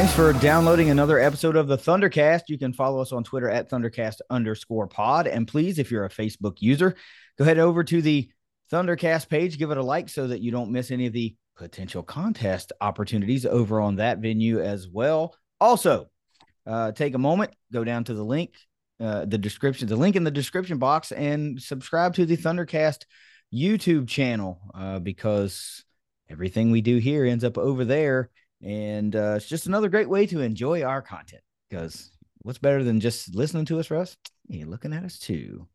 Thanks for downloading another episode of the Thundercast. You can follow us on Twitter at Thundercast underscore pod. And please, if you're a Facebook user, go ahead over to the Thundercast page, give it a like so that you don't miss any of the potential contest opportunities over on that venue as well. Also, uh, take a moment, go down to the link, uh, the description, the link in the description box, and subscribe to the Thundercast YouTube channel uh, because everything we do here ends up over there and uh, it's just another great way to enjoy our content because what's better than just listening to us, Russ? Hey, looking at us too.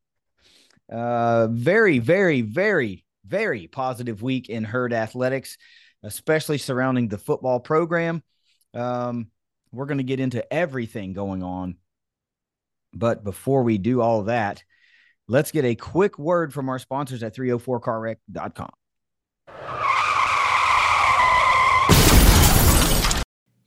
Uh, very, very, very, very positive week in herd athletics, especially surrounding the football program. Um, we're going to get into everything going on. But before we do all that, let's get a quick word from our sponsors at 304carwreck.com.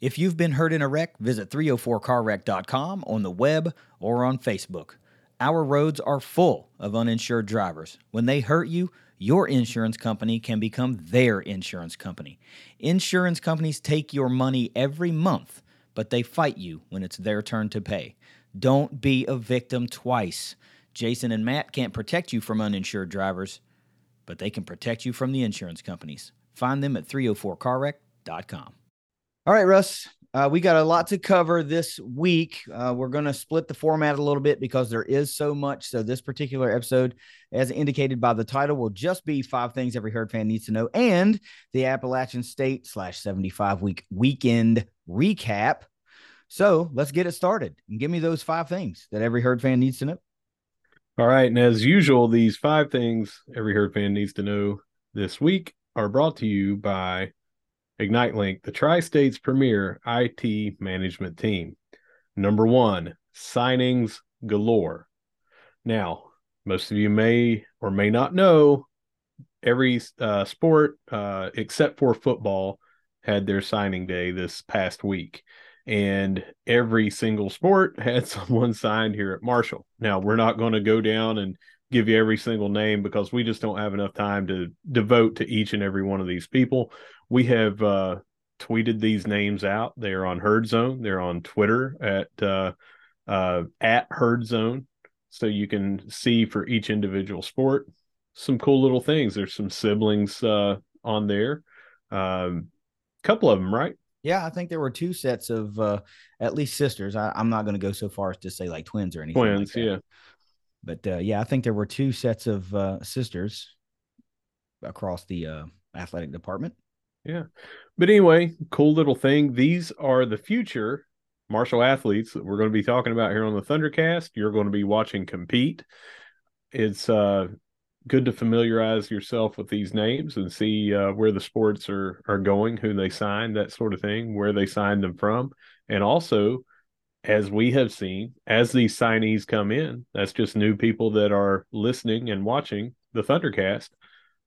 If you've been hurt in a wreck, visit 304carwreck.com on the web or on Facebook. Our roads are full of uninsured drivers. When they hurt you, your insurance company can become their insurance company. Insurance companies take your money every month, but they fight you when it's their turn to pay. Don't be a victim twice. Jason and Matt can't protect you from uninsured drivers, but they can protect you from the insurance companies. Find them at 304carwreck.com. All right, Russ. Uh, we got a lot to cover this week. Uh, we're going to split the format a little bit because there is so much. So, this particular episode, as indicated by the title, will just be five things every herd fan needs to know and the Appalachian State slash 75 week weekend recap. So, let's get it started and give me those five things that every herd fan needs to know. All right. And as usual, these five things every herd fan needs to know this week are brought to you by Ignite Link, the Tri State's premier IT management team. Number one, signings galore. Now, most of you may or may not know every uh, sport uh, except for football had their signing day this past week. And every single sport had someone signed here at Marshall. Now, we're not going to go down and give you every single name because we just don't have enough time to devote to each and every one of these people. We have uh, tweeted these names out. They're on Herd Zone. They're on Twitter at uh, uh, at Herd Zone, so you can see for each individual sport some cool little things. There's some siblings uh, on there. Um, couple of them, right? Yeah, I think there were two sets of uh, at least sisters. I, am not going to go so far as to say like twins or anything. Twins, like yeah. But uh, yeah, I think there were two sets of uh, sisters across the uh, athletic department. Yeah. But anyway, cool little thing. These are the future Marshall athletes that we're going to be talking about here on the Thundercast. You're going to be watching compete. It's uh, good to familiarize yourself with these names and see uh, where the sports are are going, who they signed, that sort of thing, where they signed them from, and also as we have seen, as these signees come in, that's just new people that are listening and watching the Thundercast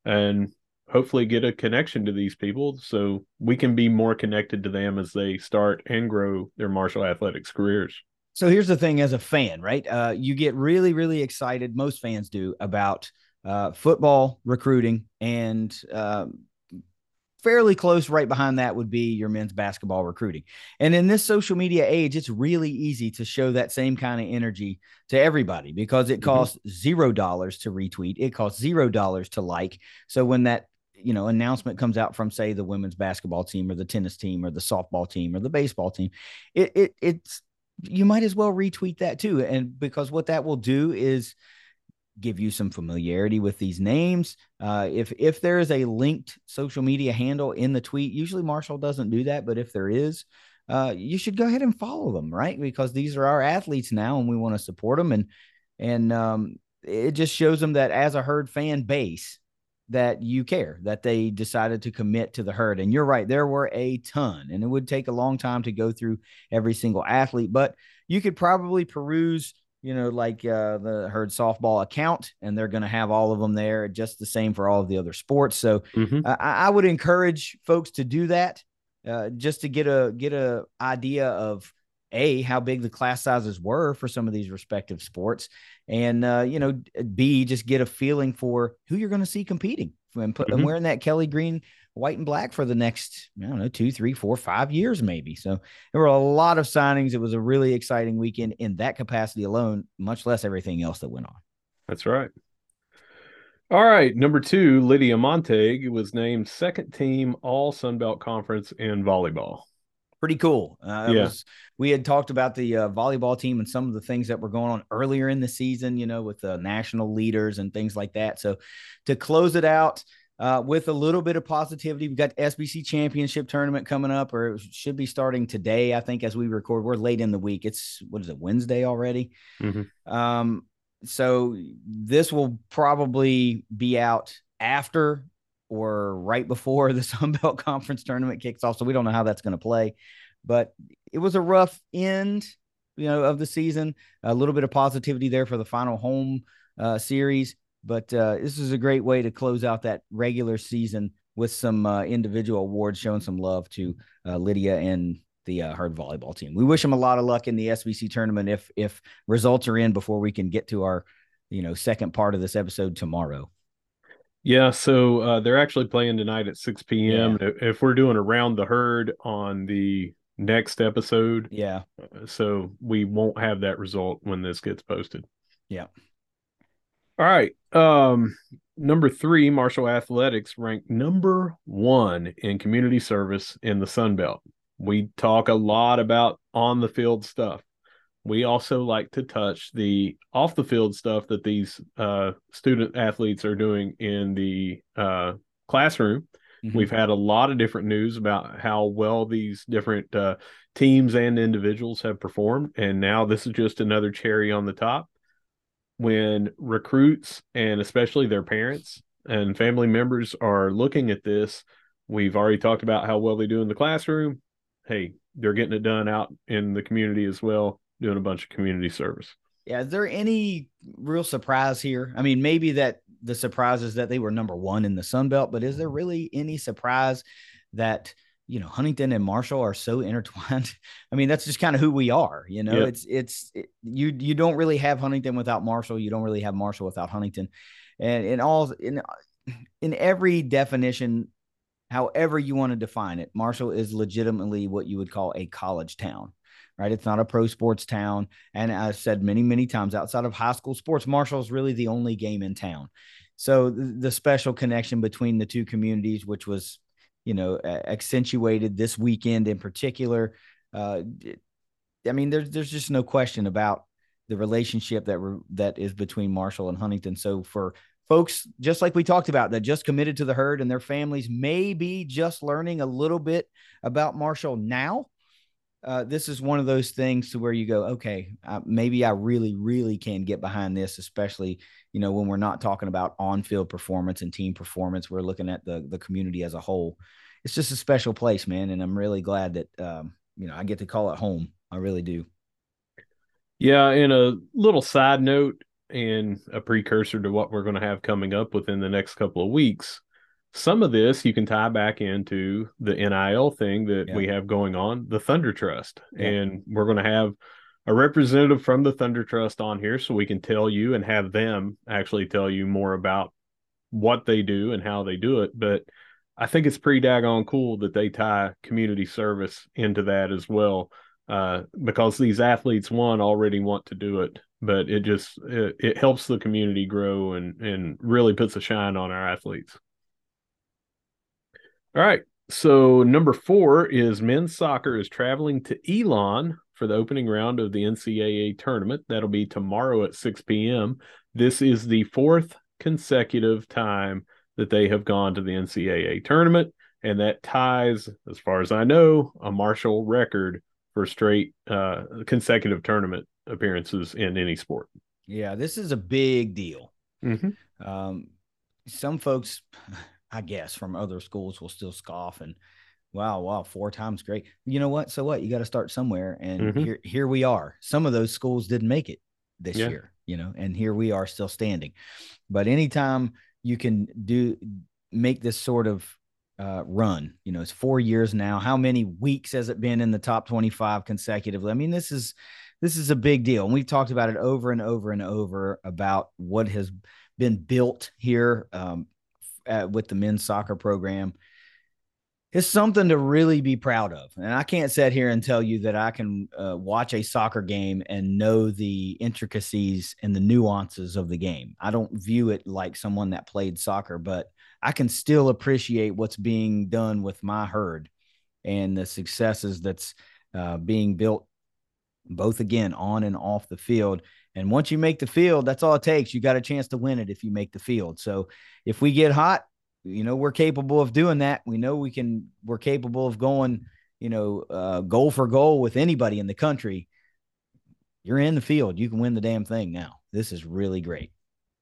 and hopefully get a connection to these people so we can be more connected to them as they start and grow their Marshall athletics careers. So here's the thing as a fan, right? Uh, you get really, really excited, most fans do, about uh, football recruiting and um, fairly close right behind that would be your men's basketball recruiting. And in this social media age, it's really easy to show that same kind of energy to everybody because it mm-hmm. costs zero dollars to retweet, it costs zero dollars to like. So when that you know announcement comes out from say the women's basketball team or the tennis team or the softball team or the baseball team, it, it it's you might as well retweet that too. And because what that will do is give you some familiarity with these names. Uh, if if there is a linked social media handle in the tweet, usually Marshall doesn't do that, but if there is, uh, you should go ahead and follow them, right? Because these are our athletes now, and we want to support them, and and um, it just shows them that as a herd fan base, that you care, that they decided to commit to the herd. And you're right, there were a ton, and it would take a long time to go through every single athlete, but you could probably peruse, you know, like uh, the herd softball account, and they're going to have all of them there, just the same for all of the other sports. So Mhm. I, I would encourage folks to do that, uh, just to get a get a idea of a how big the class sizes were for some of these respective sports and uh, you know b just get a feeling for who you're going to see competing and, put, and Mhm. wearing that kelly green white and black for the next i don't know two three four five years maybe so there were a lot of signings it was a really exciting weekend in that capacity alone much less everything else that went on That's right. All right, number two, Lydia Montague was named second team All Sun Belt Conference in volleyball. pretty cool. Uh, Yeah. was, we had talked about the uh, volleyball team and some of the things that were going on earlier in the season, you know, with the national leaders and things like that. So to close it out uh, with a little bit of positivity, we've got the SBC championship tournament coming up, or it should be starting today, I think, as we record. We're late in the week. It's what is it, Wednesday already? Mhm. Um, so this will probably be out after or right before the Sun Belt Conference tournament kicks off. So we don't know how that's going to play, but it was a rough end, you know, of the season. A little bit of positivity there for the final home uh, series, but uh, this is a great way to close out that regular season with some uh, individual awards, showing some love to uh, Lydia and the uh, herd volleyball team. We wish them a lot of luck in the SBC tournament if if results are in before we can get to our you know second part of this episode tomorrow. Yeah, so uh, they're actually playing tonight at 6 p.m. If- If we're doing around the herd on the next episode, Yeah, so we won't have that result when this gets posted. Yeah. All right. Um, number three, Marshall Athletics ranked number one in community service in the Sun Belt. We talk a lot about on the field stuff. We also like to touch the off the field stuff that these uh, student athletes are doing in the uh, classroom. Mhm. We've had a lot of different news about how well these different uh, teams and individuals have performed. And now this is just another cherry on the top when recruits and especially their parents and family members are looking at this. We've already talked about how well they do in the classroom. Hey, they're getting it done out in the community as well, doing a bunch of community service. Yeah, is there any real surprise here? I mean, maybe that the surprise is that they were number one in the Sun Belt, but is there really any surprise that you know Huntington and Marshall are so intertwined? I mean, that's just kind of who we are. You know, it's it's it, you you don't really have Huntington without Marshall. You don't really have Marshall without Huntington, and in all in uh, in every definition, however you want to define it, Marshall is legitimately what you would call a college town. Right, it's not a pro sports town. And I've said many, many times outside of high school sports, Marshall is really the only game in town. So the special connection between the two communities, which was, you know, accentuated this weekend in particular. Uh, I mean, there's there's just no question about the relationship that re- that is between Marshall and Huntington. So for folks, just like we talked about, that just committed to the herd and their families may be just learning a little bit about Marshall now uh, this is one of those things to where you go, okay, uh, maybe I really, really can get behind this, especially you know when we're not talking about on-field performance and team performance. We're looking at the the community as a whole. It's just a special place, man, and I'm really glad that um, you know I get to call it home. I really do. Yeah, and a little side note and a precursor to what we're going to have coming up within the next couple of weeks. Some of this you can tie back into the NIL thing that Yeah. we have going on, the Thunder Trust. Yeah. And we're going to have a representative from the Thunder Trust on here so we can tell you and have them actually tell you more about what they do and how they do it. But I think it's pretty daggone cool that they tie community service into that as well uh, because these athletes one already want to do it, but it just it, it helps the community grow and and really puts a shine on our athletes. All right, so number four is men's soccer is traveling to Elon for the opening round of the NCAA tournament. That'll be tomorrow at 6 p.m. This is the fourth consecutive time that they have gone to the NCAA tournament, and that ties, as far as I know, a Marshall record for straight uh, consecutive tournament appearances in any sport. Yeah, this is a big deal. Mm-hmm. Um, some folks, I guess, from other schools will still scoff and wow, wow, four times great. You know what? So what? You got to start somewhere. And mm-hmm. here, here we are. Some of those schools didn't make it this yeah. year, you know, and here we are still standing. But anytime you can do make this sort of uh, run, you know, it's four years now. How many weeks has it been in the top 25 consecutively? I mean, this is this is a big deal. And we've talked about it over and over and over about what has been built here um, at, with the men's soccer program it's something to really be proud of. And I can't sit here and tell you that I can uh, watch a soccer game and know the intricacies and the nuances of the game. I don't view it like someone that played soccer, but I can still appreciate what's being done with my herd and the successes that's uh, being built both again on and off the field. And once you make the field, that's all it takes. You got a chance to win it if you make the field. So if we get hot, you know we're capable of doing that. We know we can we're capable of going you know uh, goal for goal with anybody in the country. You're in the field. You can win the damn thing now. This is really great.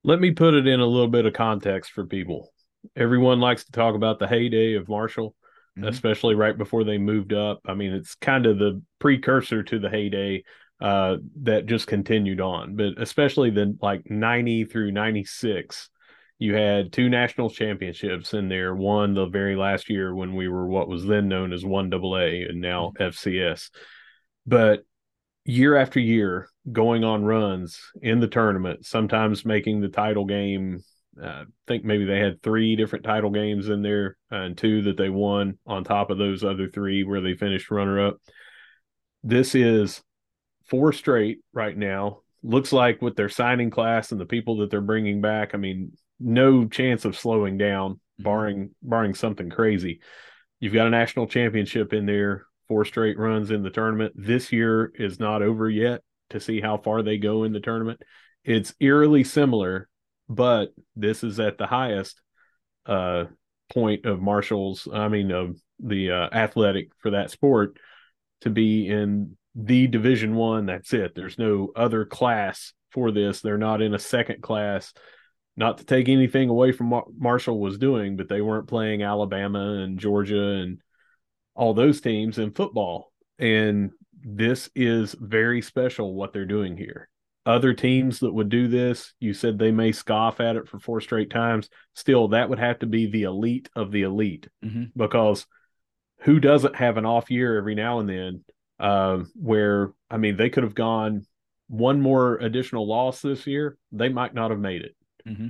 Let me put it in a little bit of context for people. Everyone likes to talk about the heyday of marshall mm-hmm. especially right before they moved up. I mean it's kind of the precursor to the heyday uh, that just continued on but especially the like 90 through 96 you had two national championships in there. One the very last year when we were what was then known as one AA and now mm-hmm. FCS. But year after year, going on runs in the tournament, sometimes making the title game. Uh, I think maybe they had three different title games in there and two that they won on top of those other three where they finished runner up. This is four straight right now. Looks like with their signing class and the people that they're bringing back, I mean, no chance of slowing down, mm-hmm. barring barring something crazy. You've got a national championship in there, four straight runs in the tournament. This year is not over yet to see how far they go in the tournament. It's eerily similar, but this is at the highest uh, point of Marshall's, I mean, of the uh, athletic for that sport to be in the division one. That's it. There's no other class for this. They're not in a second class not to take anything away from what Marshall was doing, but they weren't playing Alabama and Georgia and all those teams in football. And this is very special what they're doing here. Other teams that would do this, you said they may scoff at it for four straight times. Still, that would have to be the elite of the elite mm-hmm. because who doesn't have an off year every now and then? Uh, where, I mean, they could have gone one more additional loss this year, they might not have made it. Mm-hmm.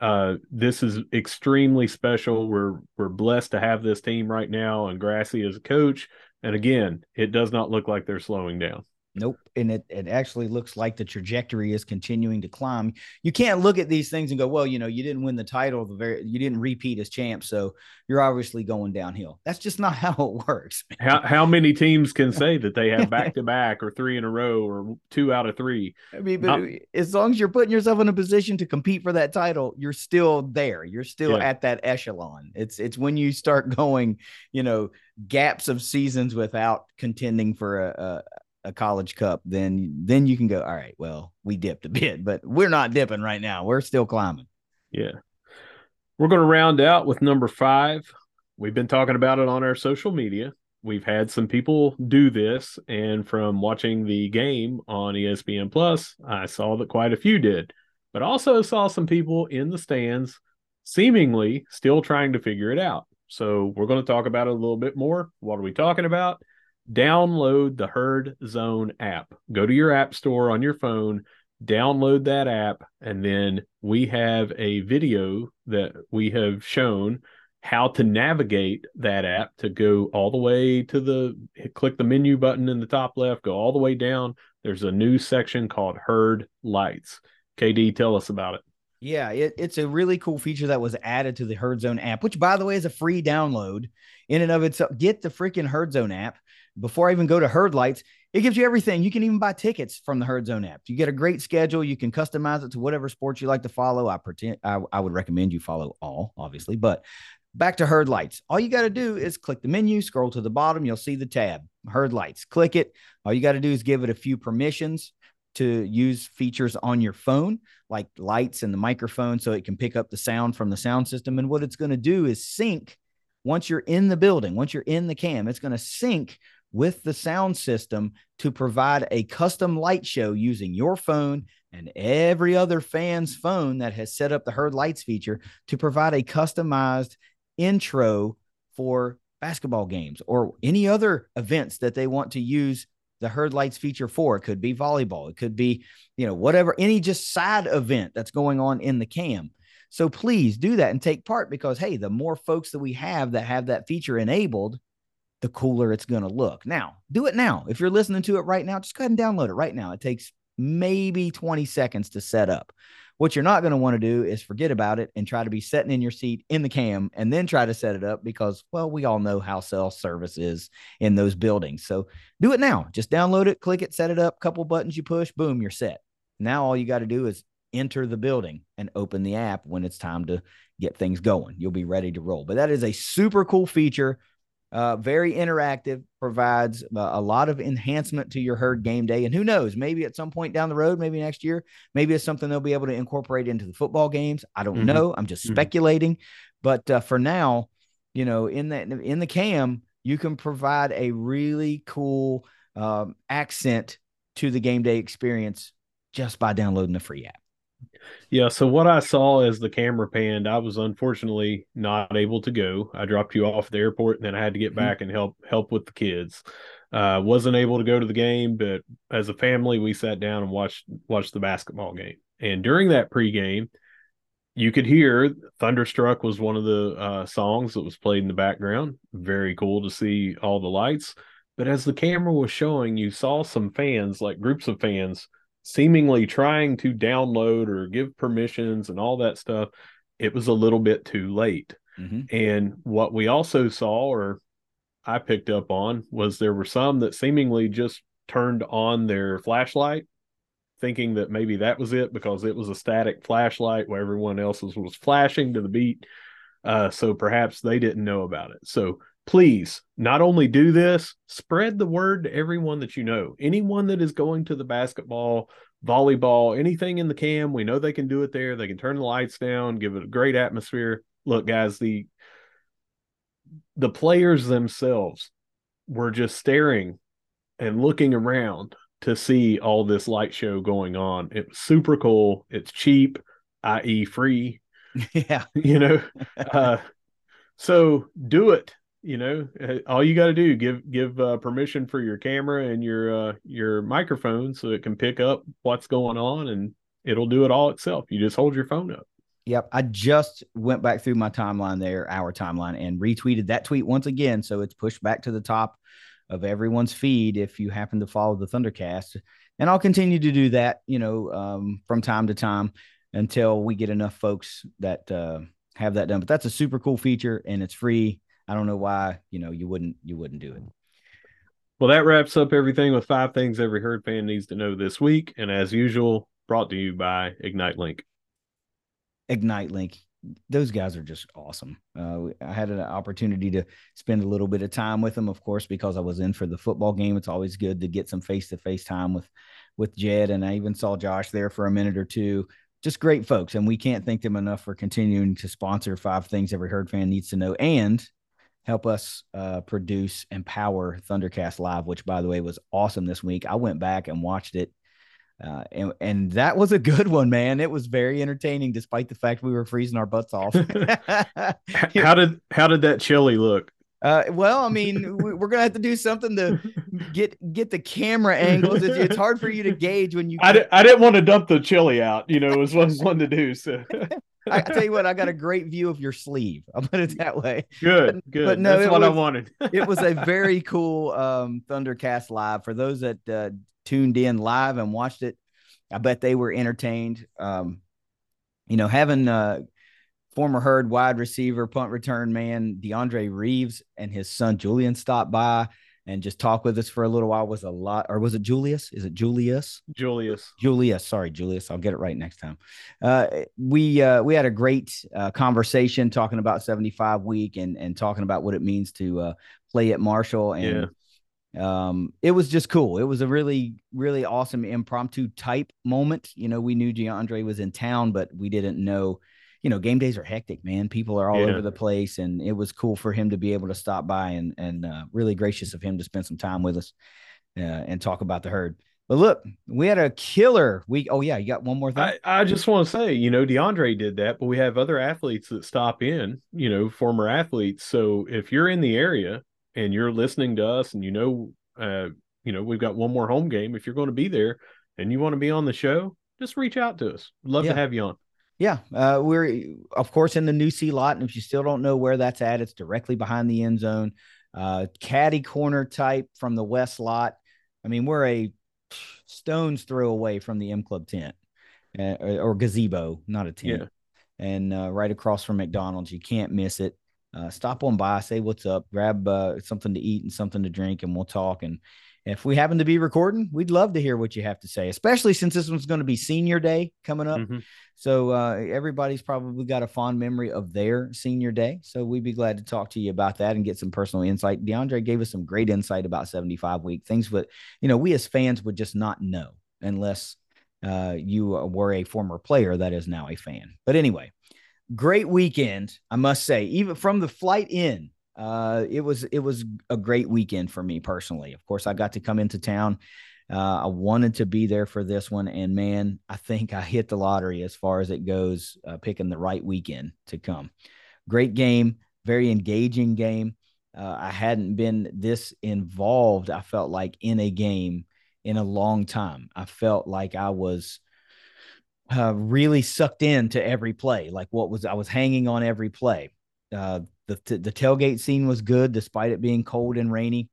Uh, this is extremely special. We're we're blessed to have this team right now, and Grassie as a coach. And again, it does not look like they're slowing down. Nope. And it, it actually looks like the trajectory is continuing to climb. You can't look at these things and go, well, you know, you didn't win the title, the very you didn't repeat as champ, so you're obviously going downhill. That's just not how it works. How how many teams can say that they have back to back or three in a row or two out of three? I mean, not, as long as you're putting yourself in a position to compete for that title, you're still there. You're still yeah. at that echelon. It's it's when you start going, you know, gaps of seasons without contending for a, a college cup, then then you can go, all right, well, we dipped a bit, but we're not dipping right now. We're still climbing. Yeah. We're going to round out with number five. We've been talking about it on our social media. We've had some people do this, and from watching the game on ESPN Plus, I saw that quite a few did, but also saw some people in the stands seemingly still trying to figure it out. So we're going to talk about it a little bit more. What are we talking about? Download the Herd Zone app. Go to your app store on your phone, download that app, and then we have a video that we have shown how to navigate that app to go all the way to the click the menu button in the top left, go all the way down. There's a new section called Herd Lights. KD, tell us about it. Yeah, it, it's a really cool feature that was added to the Herd Zone app, which, by the way, is a free download in and of itself. Get the freaking Herd Zone app before I even go to Herd Lights. It gives you everything. You can even buy tickets from the Herd Zone app. You get a great schedule. You can customize it to whatever sports you like to follow. I pretend I, I would recommend you follow all, obviously, but back to Herd Lights. All you got to do is click the menu, scroll to the bottom. You'll see the tab Herd Lights. Click it. All you got to do is give it a few permissions to use features on your phone, like lights and the microphone, so it can pick up the sound from the sound system. And what it's going to do is sync once you're in the building, once you're in the cam, it's going to sync with the sound system to provide a custom light show using your phone and every other fan's phone that has set up the Herd Lights feature to provide a customized intro for basketball games or any other events that they want to use the herd lights feature for. It could be volleyball, it could be, you know, whatever, any just side event that's going on in the cam. So please do that and take part because, hey, the more folks that we have that have that feature enabled, the cooler it's going to look. Now, do it now. If you're listening to it right now, just go ahead and download it right now. It takes maybe 20 seconds to set up. What you're not going to want to do is forget about it and try to be sitting in your seat in the cam and then try to set it up because, well, we all know how cell service is in those buildings. So do it now. Just download it, click it, set it up, couple buttons you push, boom, you're set. Now all you got to do is enter the building and open the app when it's time to get things going. You'll be ready to roll. But that is a super cool feature uh, very interactive, provides a lot of enhancement to your herd game day. And who knows, maybe at some point down the road, maybe next year, maybe it's something they'll be able to incorporate into the football games. I don't mm-hmm. know. I'm just mm-hmm. speculating. But uh, for now, you know, in that in the cam, you can provide a really cool um, accent to the game day experience just by downloading the free app. Yeah. So what I saw as the camera panned, I was unfortunately not able to go. I dropped you off at the airport, and then I had to get mm-hmm. back and help help with the kids. Uh, wasn't able to go to the game, but as a family, we sat down and watched watched the basketball game. And during that pregame, you could hear "Thunderstruck" was one of the uh, songs that was played in the background. Very cool to see all the lights. But as the camera was showing, you saw some fans, like groups of fans seemingly trying to download or give permissions and all that stuff, it was a little bit too late. Mm-hmm. And what we also saw, or I picked up on, was there were some that seemingly just turned on their flashlight, thinking that maybe that was it because it was a static flashlight where everyone else's was flashing to the beat. Uh, so perhaps they didn't know about it. So please not only do this, spread the word to everyone that you know. Anyone that is going to the basketball, volleyball, anything in the cam, we know they can do it there. They can turn the lights down, give it a great atmosphere. Look, guys, the the players themselves were just staring and looking around to see all this light show going on. It was super cool. It's cheap, i.e., free. Yeah. You know, uh, so do it you know uh, all you got to do give give uh, permission for your camera and your uh, your microphone so it can pick up what's going on and it'll do it all itself. You just hold your phone up. Yep i just went back through my timeline there our timeline and retweeted that tweet once again so it's pushed back to the top of everyone's feed if you happen to follow the thundercast and i'll continue to do that you know um, from time to time until we get enough folks that uh, have that done but that's a super cool feature and it's free I don't know why, you know, you wouldn't you wouldn't do it. Well, that wraps up everything with five things every herd fan needs to know this week. And as usual, brought to you by Ignite Link. Ignite Link. Those guys are just awesome. Uh, I had an opportunity to spend a little bit of time with them, of course, because I was in for the football game. It's always good to get some face to face time with with Jed, and I even saw Josh there for a minute or two. Just great folks, and we can't thank them enough for continuing to sponsor five things every herd fan needs to know, and help us uh, produce Empower Thundercast Live, which, by the way, was awesome this week. I went back and watched it. Uh, and, and that was a good one, man. It was very entertaining, despite the fact we were freezing our butts off. how did how did that chili look? Uh, well, I mean, we're gonna have to do something to get get the camera angles. It's, it's hard for you to gauge when you. I, did, I didn't want to dump the chili out. You know, it was one one to do. So I, I, tell you what, I got a great view of your sleeve. I'll put it that way. Good, but, good. But no, that's what was, I wanted. it was a very cool um, Thundercast live. For those that uh, tuned in live and watched it, I bet they were entertained. Um, you know, having uh, former herd wide receiver, punt return man DeAndre Reeves and his son Julian stop by and just talk with us for a little while was a lot. Or was it Julius? Is it Julius? Julius. Julius. Sorry, Julius. I'll get it right next time. Uh, we uh, we had a great uh, conversation talking about 75 week and and talking about what it means to uh, play at Marshall and. Yeah. um, it was just cool. It was a really, really awesome impromptu type moment. You know, we knew DeAndre was in town, but we didn't know. You know, game days are hectic, man. People are all yeah. over the place, and it was cool for him to be able to stop by and and uh, really gracious of him to spend some time with us uh, and talk about the herd. But look, we had a killer week. Oh yeah, you got one more thing. I, I just want to say, you know, DeAndre did that, but we have other athletes that stop in. You know, former athletes. So if you're in the area and you're listening to us and you know uh you know we've got one more home game if you're going to be there and you want to be on the show just reach out to us love yeah. to have you on yeah uh we're of course in the new c lot and if you still don't know where that's at it's directly behind the end zone uh caddy corner type from the west lot i mean we're a stone's throw away from the m club tent uh, or gazebo not a tent yeah. and uh, right across from mcdonald's you can't miss it uh, stop on by, say what's up, grab uh, something to eat and something to drink, and we'll talk. And if we happen to be recording, we'd love to hear what you have to say, especially since this one's going to be senior day coming up. Mm-hmm. So uh, everybody's probably got a fond memory of their senior day. So we'd be glad to talk to you about that and get some personal insight. DeAndre gave us some great insight about 75 week things, but you know, we as fans would just not know unless uh, you were a former player that is now a fan. But anyway, great weekend, I must say. Even from the flight in, uh, it was it was a great weekend for me personally. Of course, I got to come into town. Uh, I wanted to be there for this one, and man, I think I hit the lottery as far as it goes, uh, picking the right weekend to come. Great game, very engaging game. Uh, I hadn't been this involved. I felt like in a game in a long time. I felt like I was uh, really sucked into every play. Like what was I was hanging on every play. Uh, the the tailgate scene was good despite it being cold and rainy.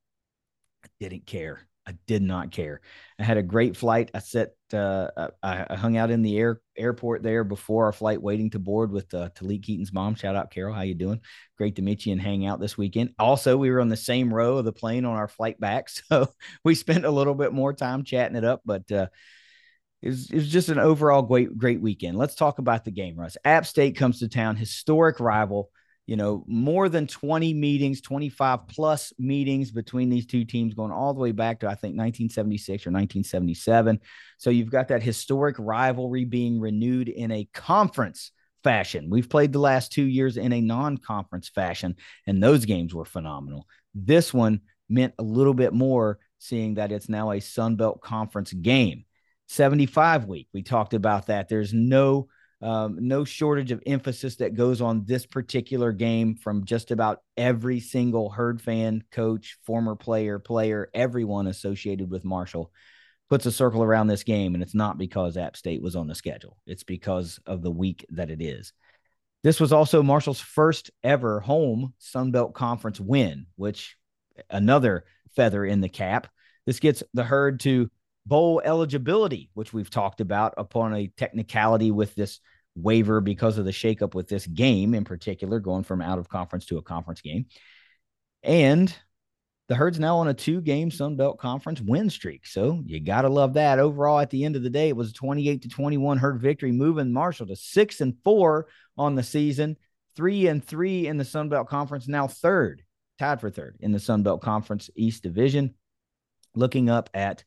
I didn't care. I did not care. I had a great flight. I set. Uh, I, I, hung out in the air airport there before our flight, waiting to board with uh, Talik Keaton's mom. Shout out, Carol. How you doing? Great to meet you and hang out this weekend. Also, we were on the same row of the plane on our flight back, so we spent a little bit more time chatting it up. But uh, it was, it was just an overall great great weekend. Let's talk about the game, Russ. App State comes to town, historic rival. You know, more than 20 meetings, 25 plus meetings between these two teams going all the way back to, I think, 1976 or 1977. So you've got that historic rivalry being renewed in a conference fashion. We've played the last two years in a non conference fashion, and those games were phenomenal. This one meant a little bit more, seeing that it's now a Sun Belt Conference game. 75 week. We talked about that. There's no um, no shortage of emphasis that goes on this particular game from just about every single herd fan, coach, former player, player, everyone associated with Marshall puts a circle around this game. And it's not because App State was on the schedule, it's because of the week that it is. This was also Marshall's first ever home Sun Belt Conference win, which another feather in the cap. This gets the herd to bowl eligibility, which we've talked about upon a technicality with this waiver because of the shakeup with this game in particular, going from out of conference to a conference game. And the herd's now on a two game Sun Belt Conference win streak. So you got to love that. Overall, at the end of the day, it was a 28 to 21 herd victory, moving Marshall to six and four on the season, three and three in the Sun Belt Conference, now third, tied for third in the Sun Belt Conference East Division. Looking up at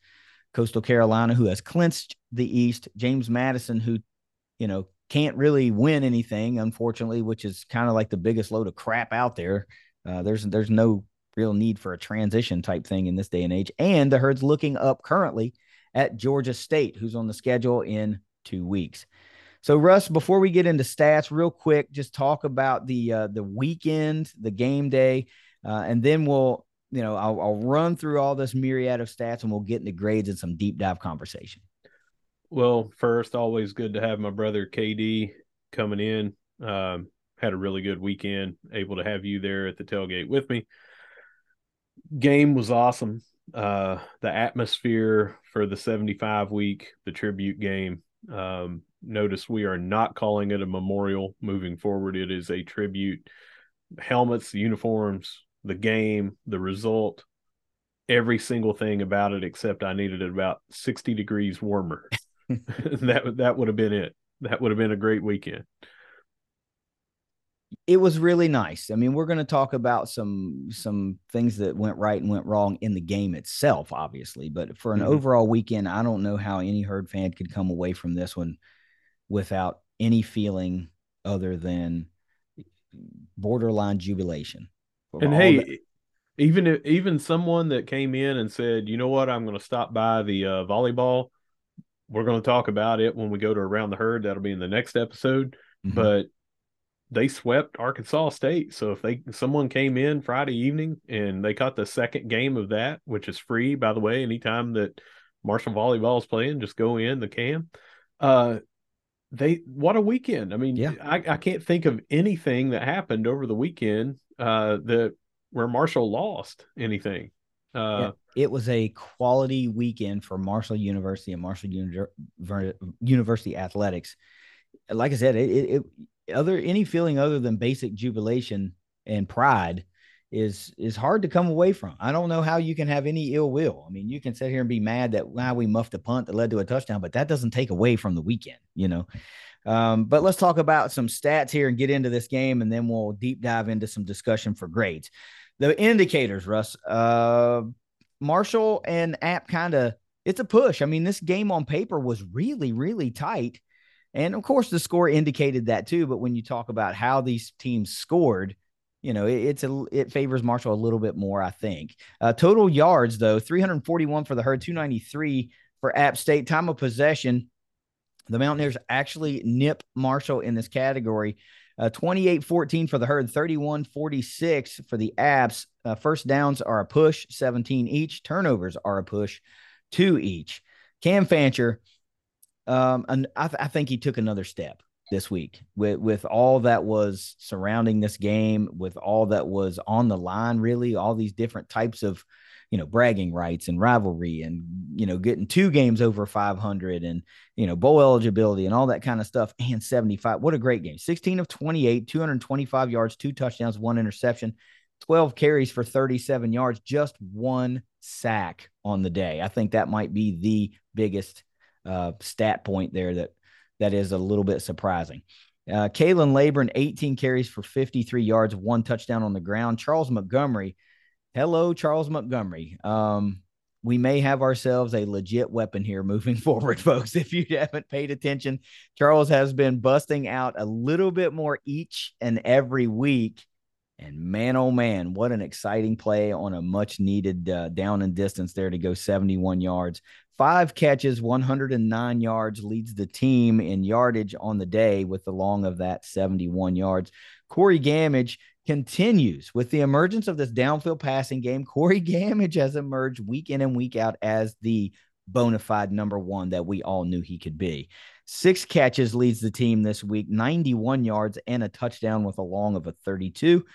Coastal Carolina, who has clinched the East, James Madison, who, you know, can't really win anything, unfortunately, which is kind of like the biggest load of crap out there. Uh, there's there's no real need for a transition type thing in this day and age. And the herd's looking up currently at Georgia State, who's on the schedule in two weeks. So, Russ, before we get into stats, real quick, just talk about the uh, the weekend, the game day, uh, and then we'll you know, I'll, I'll run through all this myriad of stats and we'll get into grades and some deep dive conversation. Well, first, always good to have my brother KD coming in. Um, had a really good weekend, able to have you there at the tailgate with me. Game was awesome. Uh, the atmosphere for the 75 week, the tribute game. Um, notice we are not calling it a memorial moving forward. It is a tribute. Helmets, uniforms, the game, the result, every single thing about it, except I needed it about 60 degrees warmer. that that would have been it. That would have been a great weekend. it was really nice. I mean, we're going to talk about some some things that went right and went wrong in the game itself, obviously. But for an mm-hmm. overall weekend, I don't know how any herd fan could come away from this one without any feeling other than borderline jubilation. And hey, that. even if, even someone that came in and said, "You know what? I'm going to stop by the uh, volleyball. We're going to talk about it when we go to around the herd. That'll be in the next episode." Mm-hmm. But they swept Arkansas State. So if they someone came in Friday evening and they caught the second game of that, which is free by the way, anytime that Marshall volleyball is playing, just go in the cam. Uh, they what a weekend! I mean, yeah. I, I can't think of anything that happened over the weekend uh, that where Marshall lost anything. Uh, yeah, it was a quality weekend for Marshall University and Marshall Uni- University athletics. Like I said, it, it, it other any feeling other than basic jubilation and pride is is hard to come away from. I don't know how you can have any ill will. I mean, you can sit here and be mad that wow we muffed a punt that led to a touchdown, but that doesn't take away from the weekend, you know. Um, but let's talk about some stats here and get into this game, and then we'll deep dive into some discussion for grades. The indicators, Russ. Uh, Marshall and App kind of it's a push. I mean, this game on paper was really, really tight. And of course, the score indicated that too. But when you talk about how these teams scored, you know, it, it's a it favors Marshall a little bit more, I think. Uh, total yards though, 341 for the herd, 293 for App State. Time of possession, the Mountaineers actually nip Marshall in this category. Uh, 28 14 for the herd, 31 46 for the Apps. Uh, first downs are a push, 17 each. Turnovers are a push, two each. Cam Fancher, um, and I, th- I think he took another step this week with with all that was surrounding this game, with all that was on the line, really, all these different types of, you know, bragging rights and rivalry, and you know, getting two games over 500, and you know, bowl eligibility and all that kind of stuff, and 75. What a great game! 16 of 28, 225 yards, two touchdowns, one interception. 12 carries for 37 yards, just one sack on the day. I think that might be the biggest uh, stat point there that that is a little bit surprising. Uh, Khalan Laborn, 18 carries for 53 yards, one touchdown on the ground. Charles Montgomery, hello, Charles Montgomery. Um, we may have ourselves a legit weapon here moving forward, folks. If you haven't paid attention, Charles has been busting out a little bit more each and every week. And man, oh man, what an exciting play on a much needed uh, down and distance there to go 71 yards. Five catches, 109 yards, leads the team in yardage on the day with the long of that 71 yards. Corey Gammage continues with the emergence of this downfield passing game. Corey Gammage has emerged week in and week out as the bona fide number one that we all knew he could be. Six catches leads the team this week, 91 yards and a touchdown with a long of a 32.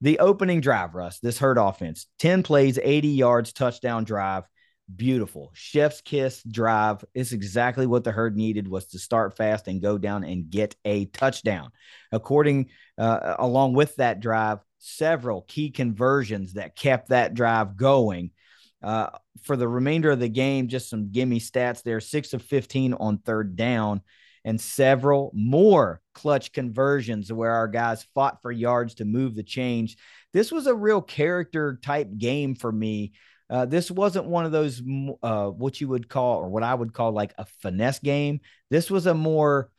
The opening drive, Russ, this hurt offense, 10 plays, 80 yards, touchdown drive. Beautiful. Chef's kiss drive. It's exactly what the herd needed was to start fast and go down and get a touchdown. According, uh, along with that drive, several key conversions that kept that drive going. Uh, for the remainder of the game, just some gimme stats there six of 15 on third down, and several more clutch conversions where our guys fought for yards to move the change. This was a real character type game for me uh, this wasn't one of those uh, what you would call or what I would call like a finesse game. This was a more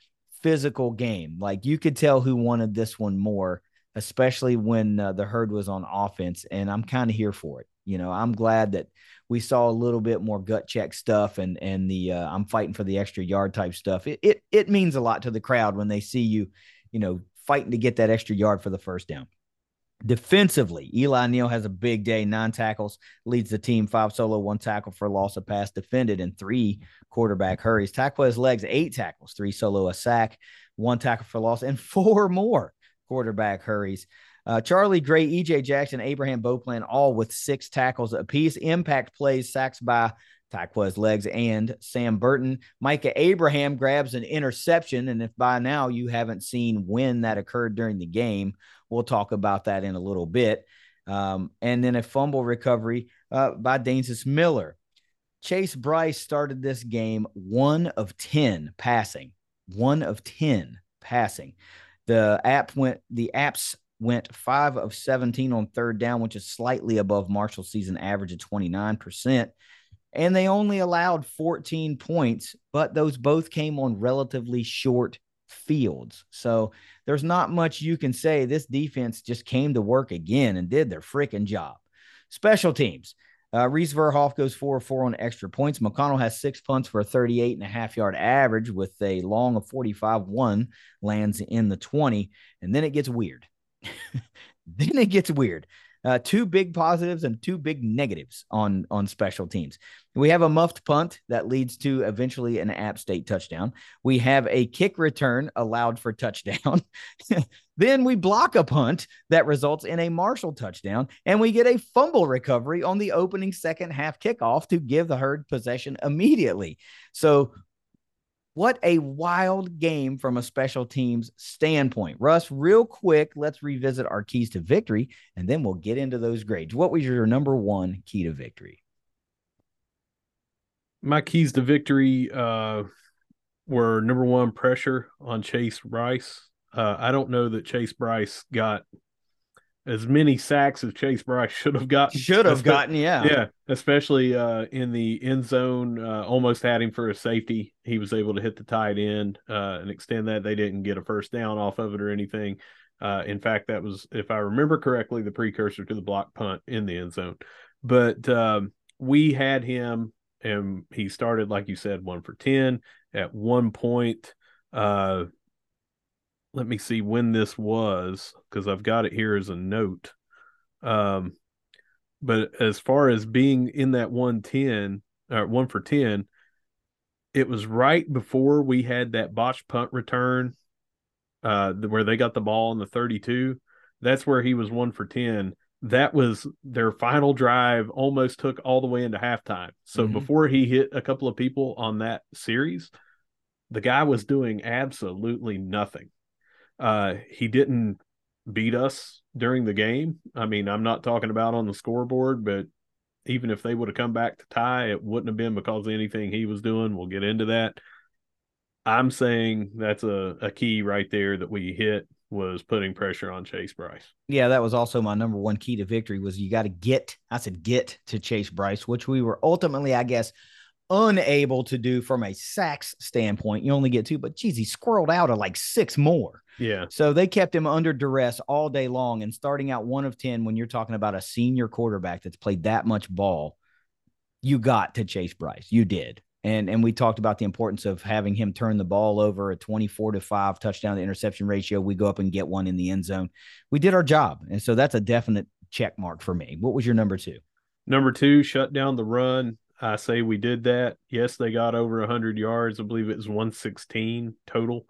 physical game. Like you could tell who wanted this one more, especially when uh, the herd was on offense. And I'm kind of here for it. You know, I'm glad that we saw a little bit more gut check stuff and and the uh, I'm fighting for the extra yard type stuff. It, it it means a lot to the crowd when they see you, you know, fighting to get that extra yard for the first down. Defensively, Eli Neal has a big day, nine tackles, leads the team, five solo, one tackle for loss of pass defended, and three quarterback hurries. His legs, eight tackles, three solo, a sack, one tackle for loss, and four more quarterback hurries. Uh, Charlie Gray, EJ Jackson, Abraham Beauplan, all with six tackles apiece. Impact plays, sacks by Tyquez Legs and Sam Burton. Micah Abraham grabs an interception. And if by now you haven't seen when that occurred during the game, we'll talk about that in a little bit. Um, and then a fumble recovery uh, by Danesis Miller. Chase Brice started this game one of 10 passing, one of 10 passing. The app went the apps went five of 17 on third down, which is slightly above Marshall's season average of 29%. And they only allowed 14 points, but those both came on relatively short fields. So there's not much you can say. This defense just came to work again and did their freaking job. Special teams. Uh, Rece Verhoff goes four or four on extra points. McConnell has six punts for a 38 and a half yard average with a long of 45 1 lands in the 20. And then it gets weird. then it gets weird. Uh, two big positives and two big negatives on on special teams. We have a muffed punt that leads to eventually an App State touchdown. We have a kick return allowed for touchdown. then we block a punt that results in a Marshall touchdown, and we get a fumble recovery on the opening second half kickoff to give the herd possession immediately. So what a wild game from a special teams standpoint. Russ, real quick, let's revisit our keys to victory and then we'll get into those grades. What was your number one key to victory? My keys to victory uh, were number one, pressure on Chase Brice. Uh, I don't know that Chase Brice got as many sacks as Chase Brice should have gotten. Should have gotten, yeah. Yeah, especially uh, in the end zone. Uh, almost had him for a safety. He was able to hit the tight end uh, and extend that. They didn't get a first down off of it or anything. Uh, in fact, that was, if I remember correctly, the precursor to the block punt in the end zone. But um, we had him, and he started, like you said, one for 10. At one point, uh, let me see when this was because I've got it here as a note. Um, but as far as being in that 110 or uh, one for 10, it was right before we had that botch punt return uh, where they got the ball on the 32. That's where he was one for 10. That was their final drive, almost took all the way into halftime. So mm-hmm. before he hit a couple of people on that series, the guy was doing absolutely nothing. Uh, he didn't beat us during the game. I mean, I'm not talking about on the scoreboard, but even if they would have come back to tie, it wouldn't have been because of anything he was doing. We'll get into that. I'm saying that's a, a key right there that we hit was putting pressure on Chase Brice. Yeah, that was also my number one key to victory was you got to get, I said get to Chase Brice, which we were ultimately, I guess, unable to do from a sacks standpoint. You only get two, but geez, he squirreled out of like six more. Yeah. So they kept him under duress all day long. And starting out one of 10, when you're talking about a senior quarterback that's played that much ball, you got to Chase Brice. You did. And, and we talked about the importance of having him turn the ball over a 24 to 5 touchdown to interception ratio. We go up and get one in the end zone. We did our job. And so that's a definite check mark for me. What was your number two? Number two, shut down the run. I say we did that. Yes, they got over 100 yards. I believe it was 116 total.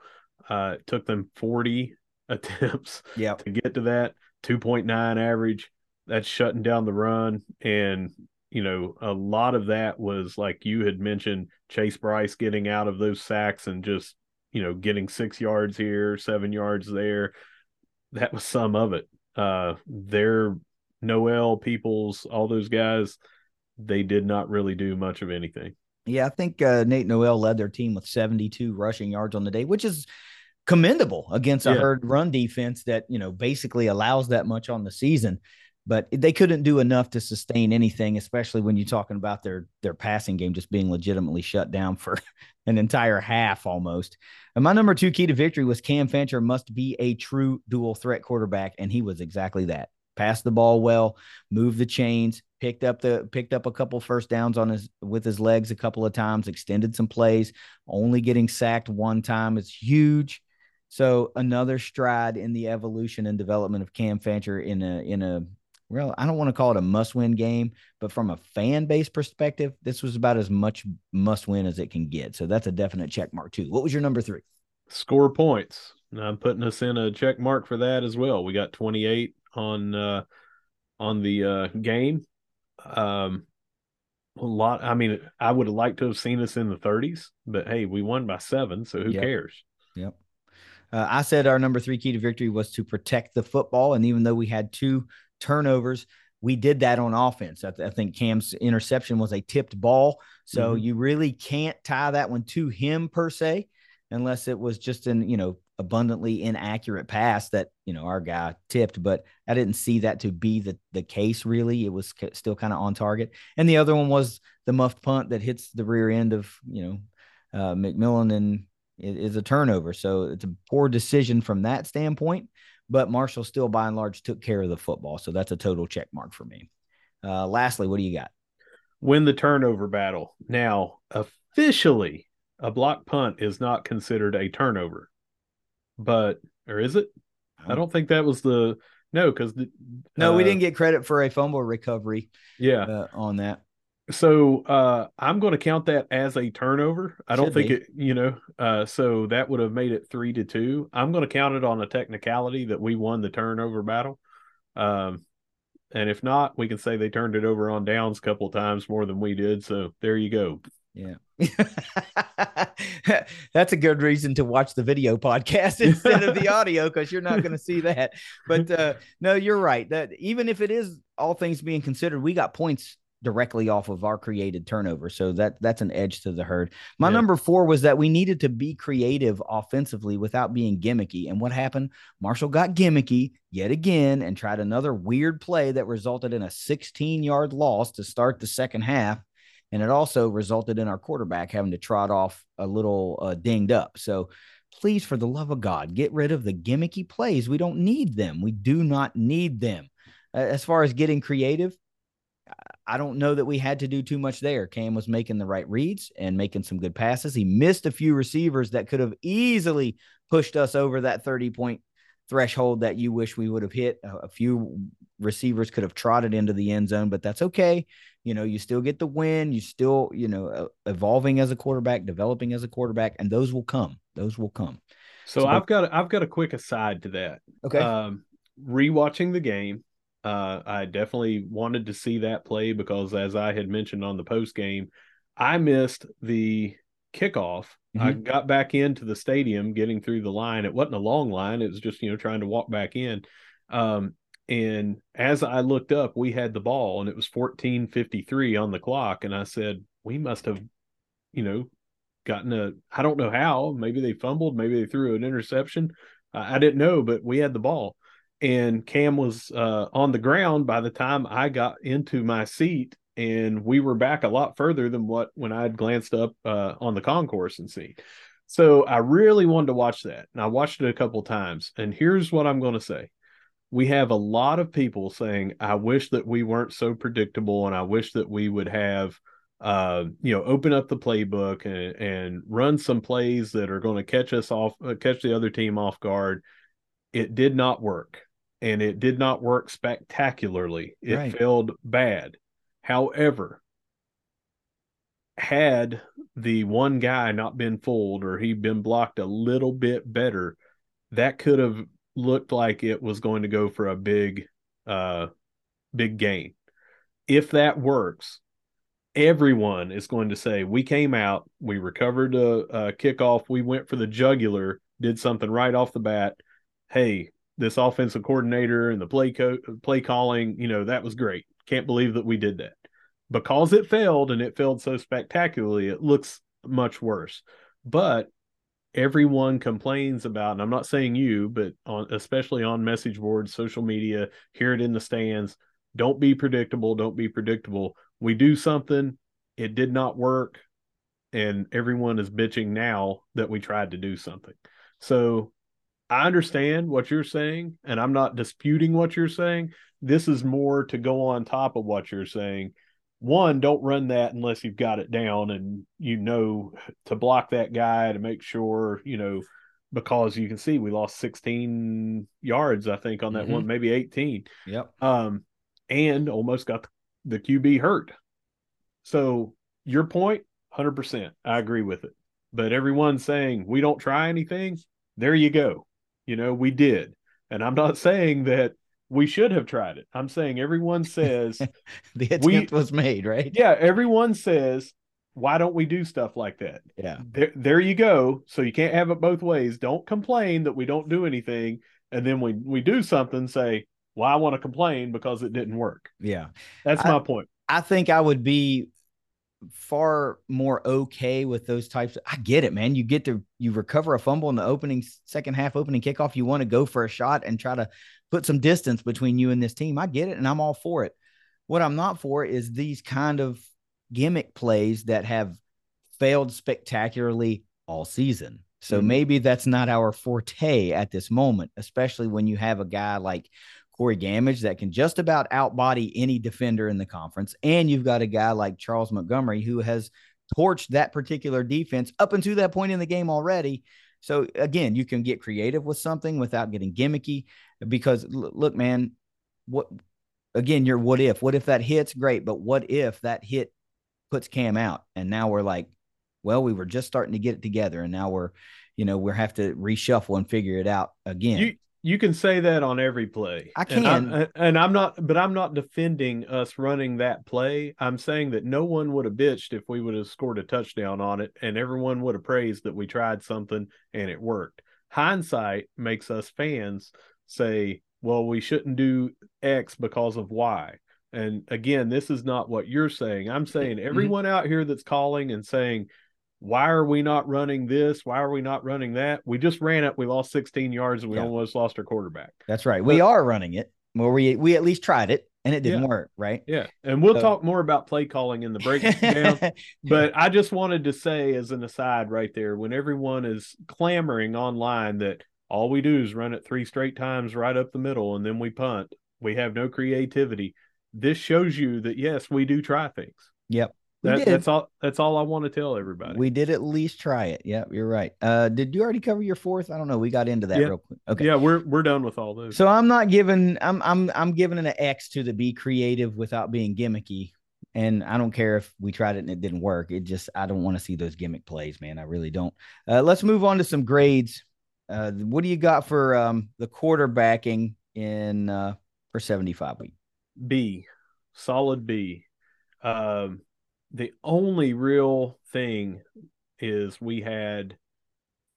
Uh, it took them 40 attempts yep. to get to that 2.9 average. That's shutting down the run. And, you know, a lot of that was like you had mentioned Chase Brice getting out of those sacks and just, you know, getting six yards here, seven yards there. That was some of it. Uh, their Noel, Peoples, all those guys, they did not really do much of anything. Yeah, I think uh, Nate Noel led their team with 72 rushing yards on the day, which is commendable against a yeah. herd run defense that you know basically allows that much on the season but they couldn't do enough to sustain anything especially when you're talking about their their passing game just being legitimately shut down for an entire half almost. And my number two key to victory was cam fancher must be a true dual threat quarterback and he was exactly that. Passed the ball well moved the chains picked up the picked up a couple first downs on his with his legs a couple of times extended some plays only getting sacked one time is huge. So another stride in the evolution and development of Cam Fancher in a in a well, I don't want to call it a must-win game, but from a fan base perspective, this was about as much must-win as it can get. So that's a definite check mark too. What was your number three? Score points. I'm putting us in a check mark for that as well. We got 28 on uh on the uh game. Um a lot. I mean, I would have liked to have seen us in the 30s, but hey, we won by seven, so who yep. cares? Yep. Uh, I said our number three key to victory was to protect the football. And even though we had two turnovers, we did that on offense. I, th- I think Cam's interception was a tipped ball. So mm-hmm. you really can't tie that one to him per se. unless it was just an, you know, abundantly inaccurate pass that, you know, our guy tipped, but I didn't see that to be the, the case really. It was still kind of on target. And the other one was the muffed punt that hits the rear end of, you know, uh, McMillan and it is a turnover. So it's a poor decision from that standpoint. But Marshall still, by and large, took care of the football. So that's a total check mark for me. Uh, lastly, what do you got? Win the turnover battle. Now, officially, a block punt is not considered a turnover, but or is it? I don't think that was the no because no, uh, we didn't get credit for a fumble recovery. Yeah, uh, on that. So uh, I'm going to count that as a turnover. I don't Should think be. it, you know. Uh, so that would have made it three to two. I'm going to count it on a technicality that we won the turnover battle. Um, and if not, we can say they turned it over on downs a couple times more than we did. So there you go. Yeah. That's a good reason to watch the video podcast instead of the audio because you're not going to see that. But uh, no, you're right. That even if it is all things being considered, we got points directly off of our created turnover. So that that's an edge to the herd. My yeah. number four was that we needed to be creative offensively without being gimmicky. And what happened? Marshall got gimmicky yet again and tried another weird play that resulted in a 16 yard loss to start the second half. And it also resulted in our quarterback having to trot off a little uh, dinged up. So please, for the love of God, get rid of the gimmicky plays. We don't need them. We do not need them. As far as getting creative, I don't know that we had to do too much there. Cam was making the right reads and making some good passes. He missed a few receivers that could have easily pushed us over that 30 point threshold that you wish we would have hit. A, few receivers could have trotted into the end zone, but that's okay. You know, you still get the win. You still, you know, evolving as a quarterback, developing as a quarterback, and those will come. Those will come. So, so I've got I've got a quick aside to that. Okay. Um, rewatching the game, uh, I definitely wanted to see that play because, as I had mentioned on the post game, I missed the kickoff. Mm-hmm. I got back into the stadium, getting through the line. It wasn't a long line; it was just you know trying to walk back in. Um, and as I looked up, we had the ball, and it was fourteen fifty three on the clock. And I said, "We must have, you know, gotten a. I don't know how. Maybe they fumbled. Maybe they threw an interception. I, I didn't know, but we had the ball." And Cam was uh, on the ground by the time I got into my seat, and we were back a lot further than what when I had glanced up uh, on the concourse and seen. So I really wanted to watch that, and I watched it a couple times. And here's what I'm going to say: we have a lot of people saying, "I wish that we weren't so predictable, and I wish that we would have." Uh, you know, open up the playbook and, and run some plays that are going to catch us off, uh, catch the other team off guard. It did not work and it did not work spectacularly. It right. failed bad. However, had the one guy not been fooled or he'd been blocked a little bit better, that could have looked like it was going to go for a big uh big gain. If that works, everyone is going to say we came out, we recovered a, a kickoff, we went for the jugular, did something right off the bat. Hey, this offensive coordinator and the play co- play calling, you know, that was great. Can't believe that we did that. Because it failed and it failed so spectacularly, it looks much worse. But everyone complains about, and I'm not saying you, but on especially on message boards, social media, hear it in the stands. Don't be predictable. Don't be predictable. We do something, it did not work, and everyone is bitching now that we tried to do something. So I understand what you're saying, and I'm not disputing what you're saying. This is more to go on top of what you're saying. One, don't run that unless you've got it down and you know to block that guy to make sure, you know, because you can see we lost 16 yards, I think, on that mm-hmm. one, maybe 18. Yep. Um, and almost got the QB hurt. So your point, 100%. I agree with it. But everyone saying we don't try anything, there you go. You know, we did. And I'm not saying that we should have tried it. I'm saying everyone says the attempt we, was made, right? Yeah, everyone says, why don't we do stuff like that? Yeah. There, there you go. So you can't have it both ways. Don't complain that we don't do anything. And then when we do something, say, well, I want to complain because it didn't work. Yeah. That's I, my point. I think I would be far more okay with those types. Of, I get it, man. You get to you recover a fumble in the opening second half opening kickoff. You want to go for a shot and try to put some distance between you and this team. I get it, and I'm all for it. What I'm not for is these kind of gimmick plays that have failed spectacularly all season. So mm-hmm. maybe that's not our forte at this moment, especially when you have a guy like Corey Gammage that can just about outbody any defender in the conference. And you've got a guy like Charles Montgomery who has torched that particular defense up until that point in the game already. So again, you can get creative with something without getting gimmicky because look, man, what again, your what if? What if that hits? Great, but what if that hit puts Cam out and now we're like, well, we were just starting to get it together and now we're, you know, we're have to reshuffle and figure it out again. You you can say that on every play. I can. And, I, and I'm not, but I'm not defending us running that play. I'm saying that no one would have bitched if we would have scored a touchdown on it and everyone would have praised that we tried something and it worked. Hindsight makes us fans say, well, we shouldn't do X because of Y. And again, this is not what you're saying. I'm saying mm-hmm. everyone out here that's calling and saying, why are we not running this? Why are we not running that? We just ran it. We lost 16 yards and we yeah. almost lost our quarterback. That's right. But, we are running it. Well, we we at least tried it and it didn't yeah. work, right? Yeah. And we'll so. talk more about play calling in the breakdown. but I just wanted to say as an aside right there, when everyone is clamoring online that all we do is run it three straight times right up the middle and then we punt. We have no creativity. This shows you that yes, we do try things. Yep. That, that's all. That's all I want to tell everybody. We did at least try it. Yeah, you're right. Uh, did you already cover your fourth? I don't know. We got into that yeah. real quick. Okay. Yeah, we're we're done with all those. So I'm not giving. I'm I'm I'm giving an X to the be creative without being gimmicky. And I don't care if we tried it and it didn't work. It just I don't want to see those gimmick plays, man. I really don't. Uh, let's move on to some grades. Uh, what do you got for um, the quarterbacking in uh, for 75 week? B, solid B. Um, the only real thing is we had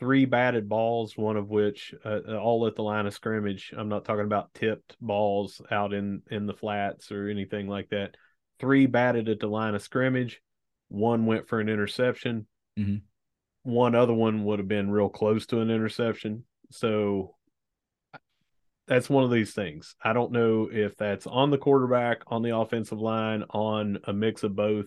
three batted balls, one of which uh, uh, all at the line of scrimmage. I'm not talking about tipped balls out in in the flats or anything like that. Three batted at the line of scrimmage. One went for an interception. Mm-hmm. One other one would have been real close to an interception. So that's one of these things. I don't know if that's on the quarterback, on the offensive line, on a mix of both.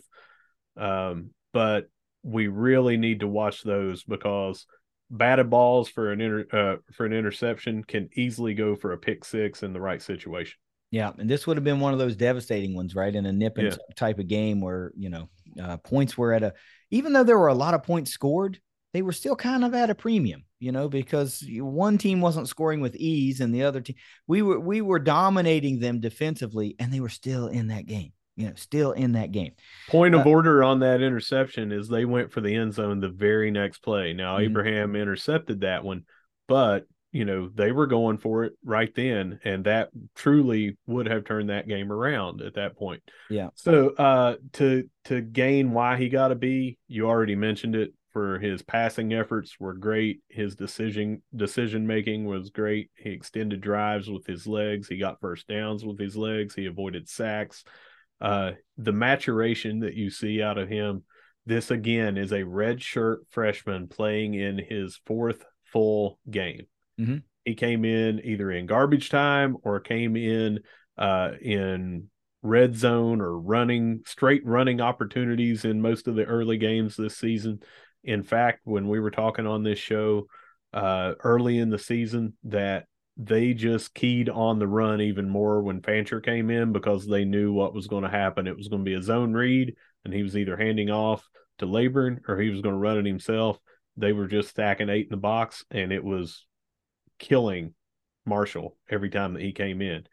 Um, but we really need to watch those because batted balls for an inter, uh, for an interception can easily go for a pick six in the right situation. Yeah, and this would have been one of those devastating ones, right? In a nip and yeah. type of game where you know uh, points were at a, even though there were a lot of points scored, they were still kind of at a premium, you know, because one team wasn't scoring with ease and the other team we were we were dominating them defensively, and they were still in that game you know, still in that game. Point of uh, order on that interception is they went for the end zone the very next play. Now mm-hmm. Abraham intercepted that one, but you know they were going for it right then, and that truly would have turned that game around at that point. Yeah. So uh, to to gain why he got a B, you already mentioned it. For his passing efforts were great. His decision decision making was great. He extended drives with his legs. He got first downs with his legs. He avoided sacks uh, the maturation that you see out of him. This again is a red shirt freshman playing in his fourth full game. Mm-hmm. He came in either in garbage time or came in uh, in red zone or running straight running opportunities in most of the early games this season. In fact, when we were talking on this show uh, early in the season, that they just keyed on the run even more when Fancher came in because they knew what was going to happen. It was going to be a zone read, and he was either handing off to Laborn or he was going to run it himself. They were just stacking eight in the box, and it was killing Marshall every time that he came in.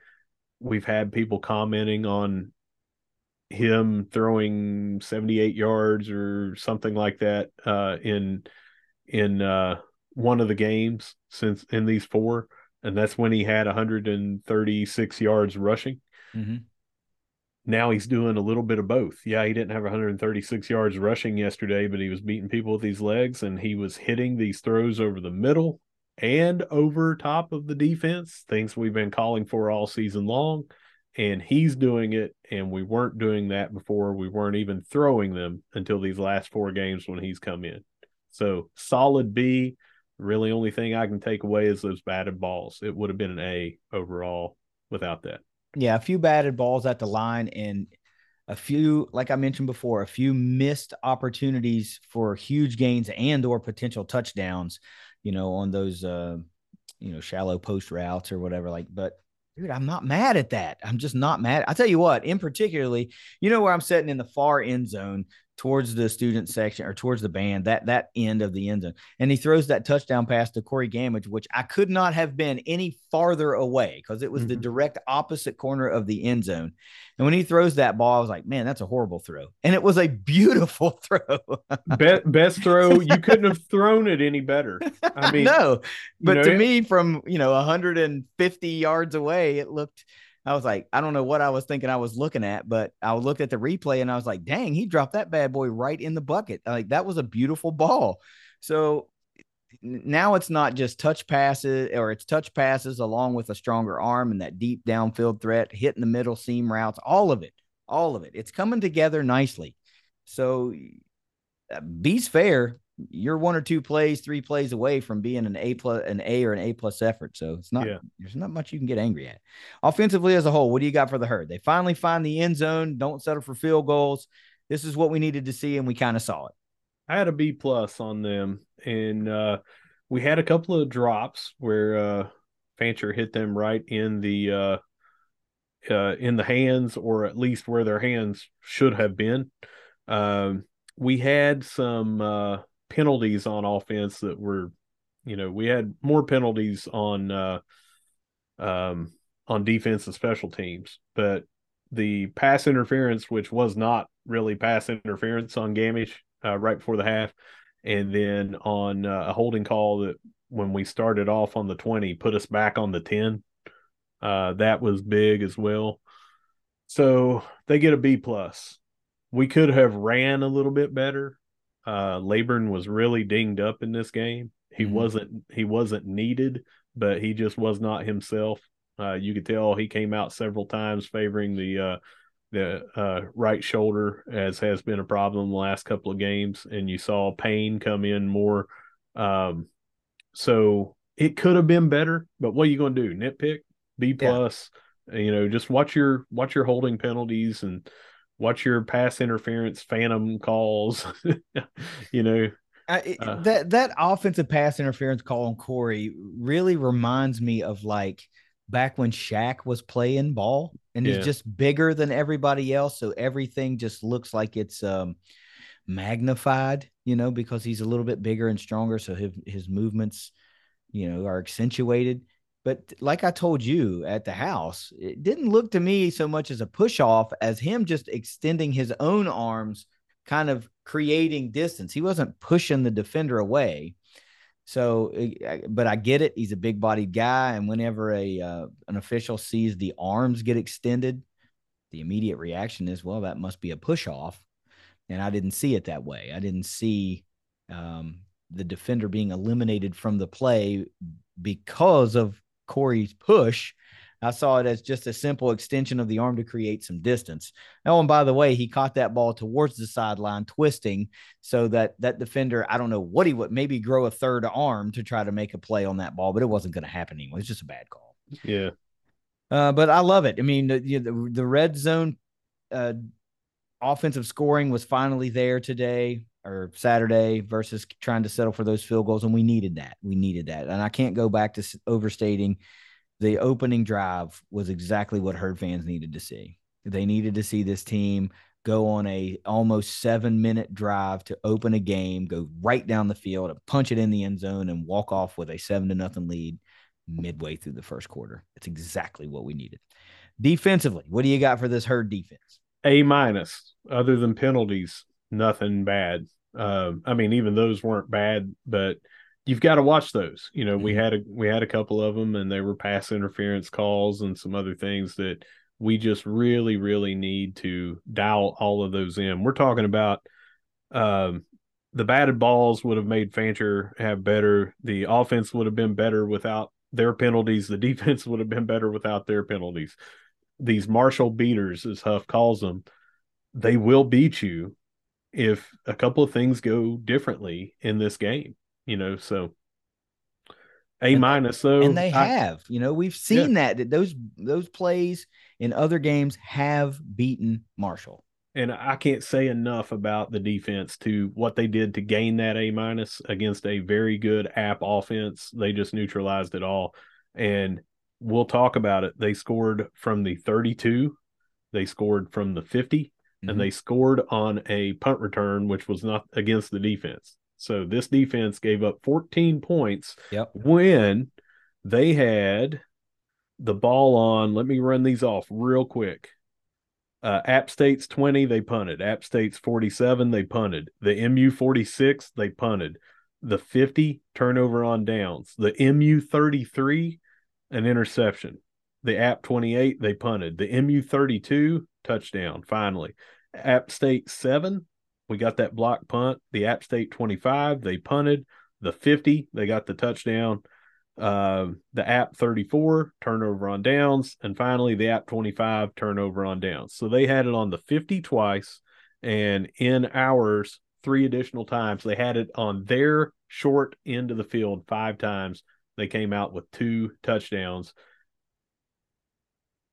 We've had people commenting on him throwing 78 yards or something like that uh, in in uh, one of the games since in these four and that's when he had 136 yards rushing. Mm-hmm. Now he's doing a little bit of both. Yeah, he didn't have 136 yards rushing yesterday, but he was beating people with these legs and he was hitting these throws over the middle and over top of the defense, things we've been calling for all season long. and he's doing it, and we weren't doing that before. We weren't even throwing them until these last four games when he's come in. So solid B. Really, only thing I can take away is those batted balls. It would have been an A overall without that. Yeah, a few batted balls at the line and a few, like I mentioned before, a few missed opportunities for huge gains and or potential touchdowns, you know, on those uh, you know, shallow post routes or whatever. Like, but dude, I'm not mad at that. I'm just not mad. I tell you what, in particularly, you know where I'm sitting in the far end zone towards the student section or towards the band, that that end of the end zone. And he throws that touchdown pass to Corey Gammage, which I could not have been any farther away because it was mm-hmm. the direct opposite corner of the end zone. And when he throws that ball, I was like, man, that's a horrible throw. And it was a beautiful throw. best, best throw. You couldn't have thrown it any better. I mean, no, but know, to it, me, from, you know, 150 yards away, it looked – I was like, I don't know what I was thinking I was looking at, but I looked at the replay and I was like, dang, he dropped that bad boy right in the bucket. Like that was a beautiful ball. So now it's not just touch passes or it's touch passes along with a stronger arm and that deep downfield threat, hitting the middle seam routes, all of it, all of it. It's coming together nicely. So uh, fair you're one or two plays, three plays away from being an A plus, an A or an A plus effort. So it's not yeah. there's not much you can get angry at. Offensively as a whole, what do you got for the herd? They finally find the end zone. Don't settle for field goals. This is what we needed to see, and we kind of saw it. I had a B plus on them, and uh, we had a couple of drops where uh, Fancher hit them right in the uh, uh, in the hands, or at least where their hands should have been. Um, we had some uh, penalties on offense that were, you know, we had more penalties on uh, um, on defense and special teams, but the pass interference, which was not really pass interference on Gammage uh, right before the half, and then on uh, a holding call that when we started off on the 20 put us back on the 10 uh, that was big as well. So they get a b plus. We could have ran a little bit better uh, was really dinged up in this game. He mm-hmm. wasn't he wasn't needed, but he just was not himself. Uh, you could tell he came out several times favoring the uh, the uh, right shoulder, as has been a problem the last couple of games, and you saw pain come in more. Um, so it could have been better, but what are you going to do? Nitpick B plus. Yeah. You know, just watch your watch your holding penalties and watch your pass interference phantom calls you know uh, that that offensive pass interference call on Corey really reminds me of like back when Shaq was playing ball and yeah. he's just bigger than everybody else so everything just looks like it's um magnified you know because he's a little bit bigger and stronger so his his movements you know are accentuated but like I told you at the house, it didn't look to me so much as a push off as him just extending his own arms, kind of creating distance. He wasn't pushing the defender away. So, eh, but I get it. He's a big bodied guy. And whenever a uh, an official sees the arms get extended, the immediate reaction is, well, that must be a push off. And I didn't see it that way. I didn't see um, the defender being eliminated from the play because of Corey's push. I saw it as just a simple extension of the arm to create some distance. Oh, and by the way, he caught that ball towards the sideline, twisting so that that defender, I don't know what he would maybe grow a third arm to try to make a play on that ball, but it wasn't going to happen anyway. It's just a bad call. Yeah. Uh, but I love it. I mean, the, the, the red zone uh, offensive scoring was finally there today or Saturday versus trying to settle for those field goals. And we needed that. We needed that. And I can't go back to overstating the opening drive was exactly what herd fans needed to see. They needed to see this team go on a almost seven minute drive to open a game, go right down the field and punch it in the end zone and walk off with a seven to nothing lead midway through the first quarter. It's exactly what we needed. Defensively, what do you got for this herd defense? A minus, other than penalties, nothing bad. Um, I mean, even those weren't bad, but you've got to watch those. You know, mm-hmm. we had a we had a couple of them, and they were pass interference calls and some other things that we just really, really need to dial all of those in. We're talking about um, the batted balls would have made Fancher have better. The offense would have been better without their penalties. The defense would have been better without their penalties. these Marshall beaters, as Huff calls them, they will beat you if a couple of things go differently in this game. You know, so a minus. So and they I, have. You know, we've seen yeah. that that those those plays in other games have beaten Marshall. And I can't say enough about the defense to what they did to gain that A minus against a very good app offense. They just neutralized it all. And we'll talk about it. They scored from the 32, they scored from the 50, mm-hmm. and they scored on a punt return, which was not against the defense. So this defense gave up 14 points yep. when they had the ball on. Let me run these off real quick. Uh, App State's 20, they punted. App State's 47, they punted. The MU 46, they punted. The 50, turnover on downs. The MU 33, an interception. The App 28, they punted. The MU 32, touchdown, finally. App State 7, we got that block punt. The App State 25, they punted. The 50, they got the touchdown uh, the app 34 turnover on downs, and finally the app 25 turnover on downs. So they had it on the 50 twice, and in ours, three additional times. They had it on their short end of the field five times. They came out with two touchdowns.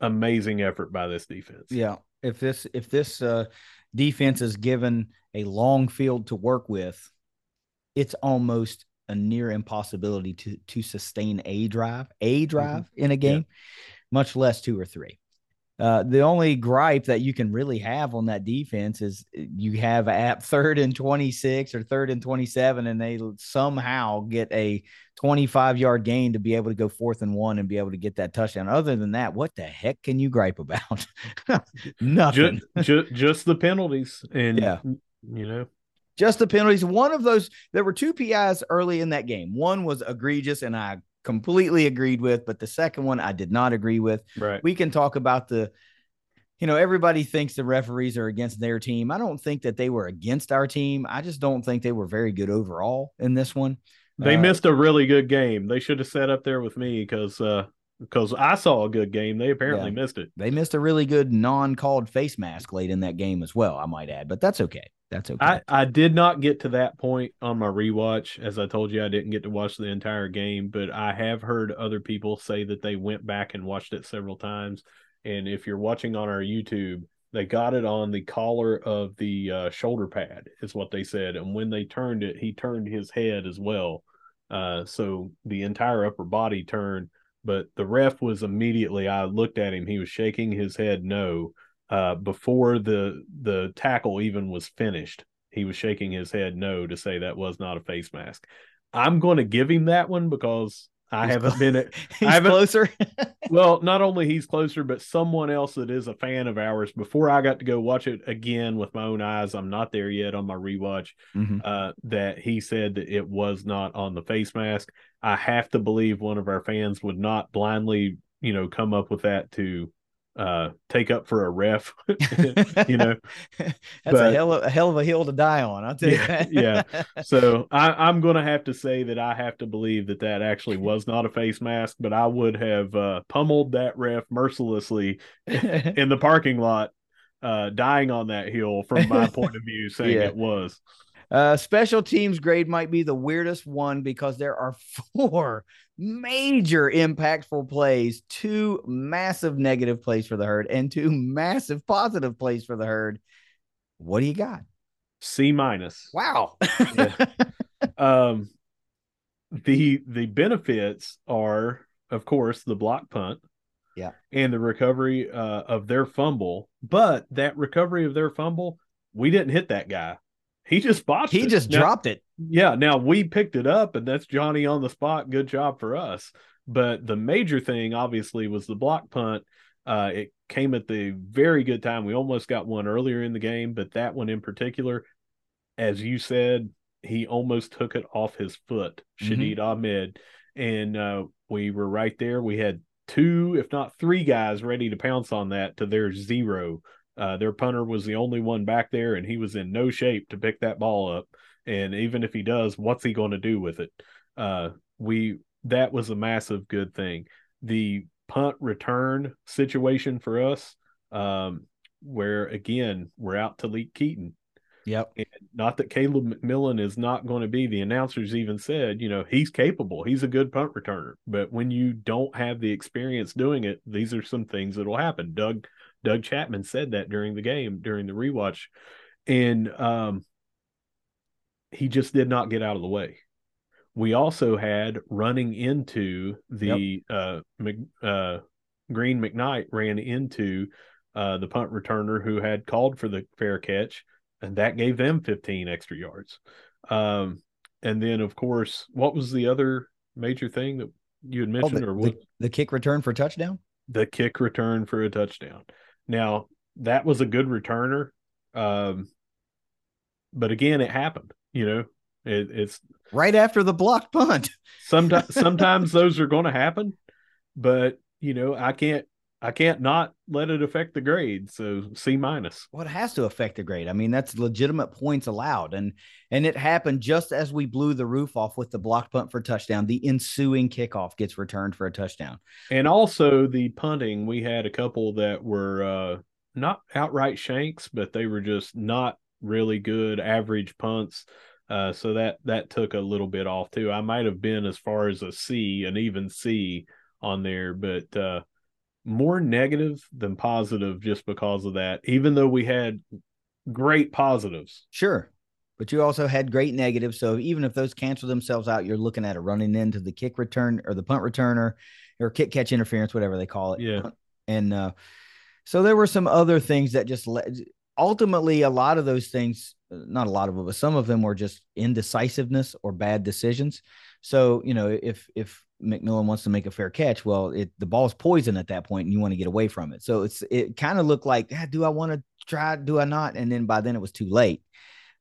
Amazing effort by this defense. Yeah. If this if this uh, defense is given a long field to work with, it's almost a near impossibility to to sustain a drive, a mm-hmm. drive mm-hmm. in a game, yeah. much less two or three. Uh, the only gripe that you can really have on that defense is uh, you have at third and 26 or third and 27, and they somehow get a 25 yard gain to be able to go fourth and one and be able to get that touchdown. Other than that, what the heck can you gripe about? Nothing. Just, just, just, the penalties. And, yeah. you know, just the penalties. One of those, there were two PIs early in that game. One was egregious, and I completely agreed with, but the second one I did not agree with. Right. We can talk about the, you know, everybody thinks the referees are against their team. I don't think that they were against our team. I just don't think they were very good overall in this one. They uh, missed a really good game. They should have sat up there with me because uh because I saw a good game. They apparently yeah, missed it. They missed a really good non-called face mask late in that game as well. I might add, but that's okay. That's okay. I, I did not get to that point on my rewatch. As I told you, I didn't get to watch the entire game, but I have heard other people say that they went back and watched it several times. And if you're watching on our YouTube, they got it on the collar of the uh, shoulder pad, is what they said. And when they turned it, he turned his head as well. Uh, so the entire upper body turned, but the ref was immediately, I looked at him, he was shaking his head no uh, before the the tackle even was finished. He was shaking his head no to say that was not a face mask. I'm going to give him that one because I he's haven't been at he's I haven't, closer. well, not only he's closer, but someone else that is a fan of ours. Before I got to go watch it again with my own eyes, I'm not there yet on my rewatch. Mm-hmm. Uh, that he said that it was not on the face mask. I have to believe one of our fans would not blindly, you know, come up with that to uh take up for a ref you know that's but, a hell of a hell of a hill to die on i'll tell yeah, you yeah. So I, i'm gonna have to say that i have to believe that that actually was not a face mask but i would have uh pummeled that ref mercilessly in the parking lot uh dying on that hill from my point of view saying yeah. it was uh, special teams grade might be the weirdest one because there are four major impactful plays, two massive negative plays for the herd, and two massive positive plays for the herd. What do you got? C minus. Wow. yeah. Um, the the benefits are, of course, the block punt. Yeah. And the recovery uh, of their fumble, but that recovery of their fumble, we didn't hit that guy. He just botched he it. just now, dropped it. Yeah. Now we picked it up, and that's Johnny on the spot. Good job for us. But the major thing, obviously, was the block punt. Uh, it came at the very good time. We almost got one earlier in the game, but that one in particular, as you said, he almost took it off his foot, Shadid mm-hmm. Ahmed. And uh, we were right there. We had two, if not three guys ready to pounce on that to their zero. Uh, their punter was the only one back there, and he was in no shape to pick that ball up. And even if he does, what's he going to do with it? Uh, we that was a massive good thing. The punt return situation for us, um, where again we're out Talik Keaton. Yep. And not that Caleb McMillan is not going to be. The announcers even said, you know, he's capable. He's a good punt returner. But when you don't have the experience doing it, these are some things that will happen. Doug Doug Chapman said that during the game, during the rewatch. And um, he just did not get out of the way. We also had running into the yep. uh, uh, Green McKnight ran into uh, the punt returner who had called for the fair catch, and that gave them 15 extra yards. Um, and then, of course, what was the other major thing that you had mentioned, oh, the, or what? The, the kick return for touchdown. The kick return for a touchdown. Now that was a good returner, um, but again, it happened. You know, it, it's right after the blocked punt. sometimes, sometimes those are going to happen, but you know, I can't, I can't not let it affect the grade. So C minus. Well, it has to affect the grade. I mean, that's legitimate points allowed, and and it happened just as we blew the roof off with the blocked punt for touchdown. The ensuing kickoff gets returned for a touchdown, and also the punting. We had a couple that were uh, not outright shanks, but they were just not really good average punts. Uh, so that that took a little bit off too. I might have been as far as a C, an even C on there, but uh, more negative than positive just because of that. Even though we had great positives, sure, but you also had great negatives. So even if those cancel themselves out, you're looking at it running into the kick return or the punt returner or kick catch interference, whatever they call it. Yeah, and uh, so there were some other things that just led. Ultimately, a lot of those things not a lot of them, but some of them were just indecisiveness or bad decisions. So, you know, if if McMillan wants to make a fair catch, well, it the ball's poison at that point and you want to get away from it. So it's it kind of looked like, ah, do I want to try? Do I not? And then by then it was too late.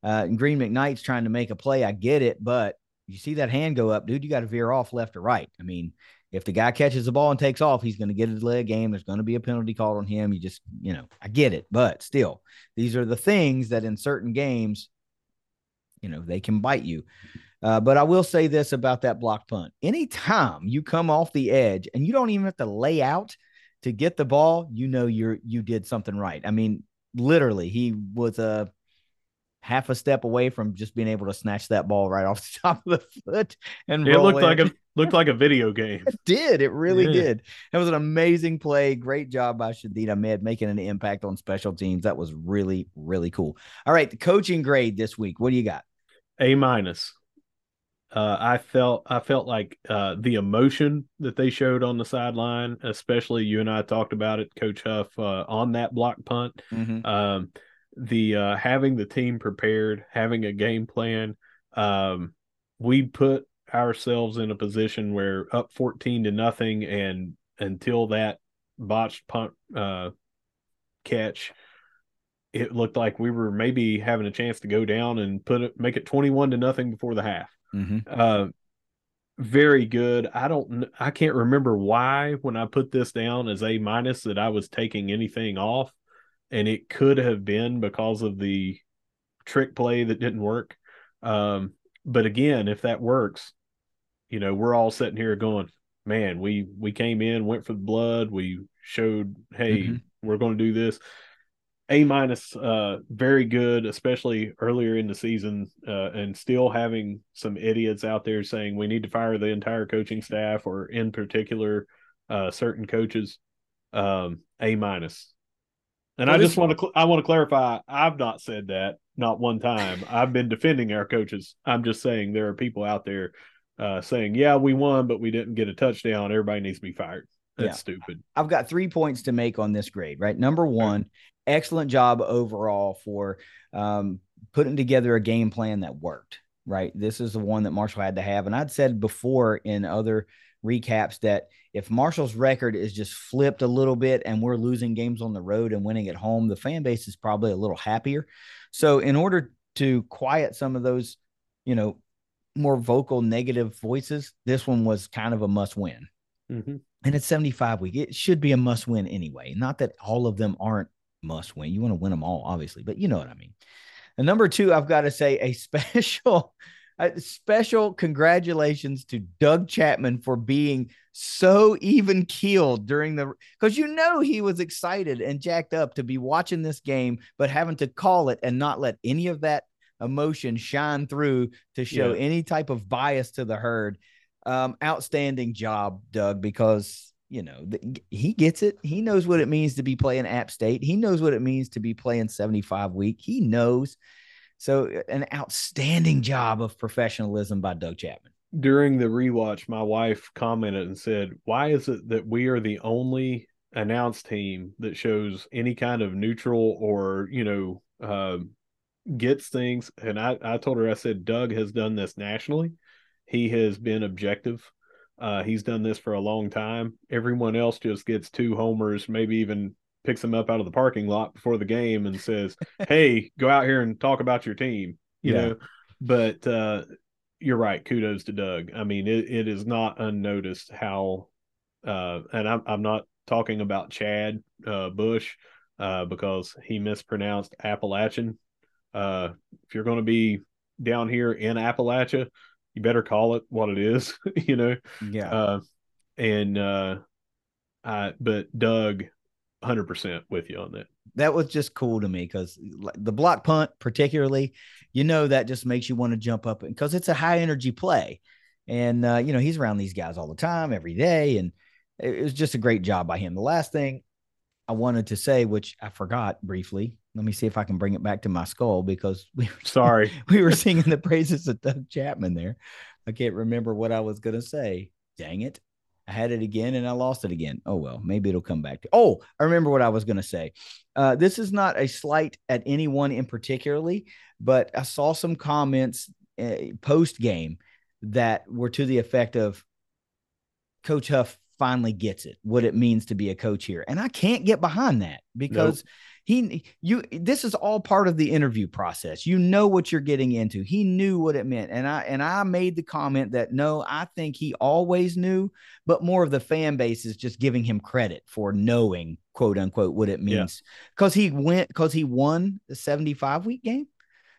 Uh, and Green McKnight's trying to make a play. I get it, but you see that hand go up, dude, you got to veer off left or right. I mean, if the guy catches the ball and takes off, he's going to get a leg game. There's going to be a penalty called on him. You just, you know, I get it, but still, these are the things that in certain games, you know, they can bite you. Uh, but I will say this about that block punt: anytime you come off the edge and you don't even have to lay out to get the ball, you know you're you did something right. I mean, literally, he was a half a step away from just being able to snatch that ball right off the top of the foot and it looked in. like a looked like a video game. It did. It really yeah. did. It was an amazing play. Great job by Shadid Ahmed making an impact on special teams. That was really, really cool. All right. The coaching grade this week. What do you got? A minus. Uh, I felt I felt like uh, the emotion that they showed on the sideline, especially you and I talked about it, Coach Huff, uh, on that block punt. Mm-hmm. Um, the uh, having the team prepared, having a game plan. Um, we put ourselves in a position where up 14 to nothing and until that botched punt uh, catch it looked like we were maybe having a chance to go down and put it make it 21 to nothing before the half mm-hmm. uh, very good i don't i can't remember why when i put this down as a minus that i was taking anything off and it could have been because of the trick play that didn't work. Um, but again, if that works, you know, we're all sitting here going, man, we we came in, went for the blood, we showed, hey, mm-hmm. we're going to do this. A minus, uh, very good, especially earlier in the season, uh, and still having some idiots out there saying we need to fire the entire coaching staff or in particular, uh, certain coaches. Um, a minus, and I just want to cl- I want to clarify. I've not said that, not one time. I've been defending our coaches. I'm just saying there are people out there uh, saying, "Yeah, we won, but we didn't get a touchdown. Everybody needs to be fired." That's yeah. stupid. I've got three points to make on this grade. Right, number one. Excellent job overall for um, putting together a game plan that worked. Right, this is the one that Marshall had to have, and I'd said before in other recaps that if Marshall's record is just flipped a little bit and we're losing games on the road and winning at home, the fan base is probably a little happier. So, in order to quiet some of those, you know, more vocal negative voices, this one was kind of a must win. Mm-hmm. And it's 75 week. It should be a must win anyway. Not that all of them aren't must win. You want to win them all, obviously, but you know what I mean. And number two, I've got to say a special uh, special congratulations to Doug Chapman for being so even keeled during the because you know he was excited and jacked up to be watching this game, but having to call it and not let any of that emotion shine through to show yeah. any type of bias to the herd. Um, outstanding job, Doug, because you know the, he gets it. He knows what it means to be playing App State. He knows what it means to be playing 75 week. He knows so, uh, an outstanding job of professionalism by Doug Chapman. During the rewatch, my wife commented and said, Why is it that we are the only announced team that shows any kind of neutral or, you know, uh, gets things? And I, I told her, I said, Doug has done this nationally. He has been objective. Uh, he's done this for a long time. Everyone else just gets two homers, maybe even picks them up out of the parking lot before the game and says, "Hey, go out here and talk about your team." You yeah. know, but uh, you're right. Kudos to Doug. I mean, it, it is not unnoticed how, uh, and I'm I'm not talking about Chad uh, Bush uh, because he mispronounced Appalachian. Uh, if you're going to be down here in Appalachia, you better call it what it is. you know. Yeah. Uh, and uh, I, but Doug 100% with you on that. That was just cool to me because the block punt, particularly, you know, that just makes you want to jump up because it's a high energy play. And, uh, you know, he's around these guys all the time, every day. And it was just a great job by him. The last thing I wanted to say, which I forgot briefly, let me see if I can bring it back to my skull because we were, sorry, we were singing the praises of Doug Chapman there. I can't remember what I was going to say. Dang it. I had it again and I lost it again. Oh well, maybe it'll come back to. Oh, I remember what I was going to say. Uh, this is not a slight at anyone in particularly, but I saw some comments uh, post game that were to the effect of Coach Huff finally gets it, what it means to be a coach here, and I can't get behind that because. Nope he you this is all part of the interview process you know what you're getting into he knew what it meant and i and i made the comment that no i think he always knew but more of the fan base is just giving him credit for knowing quote unquote what it means because yeah. he went because he won the 75 week game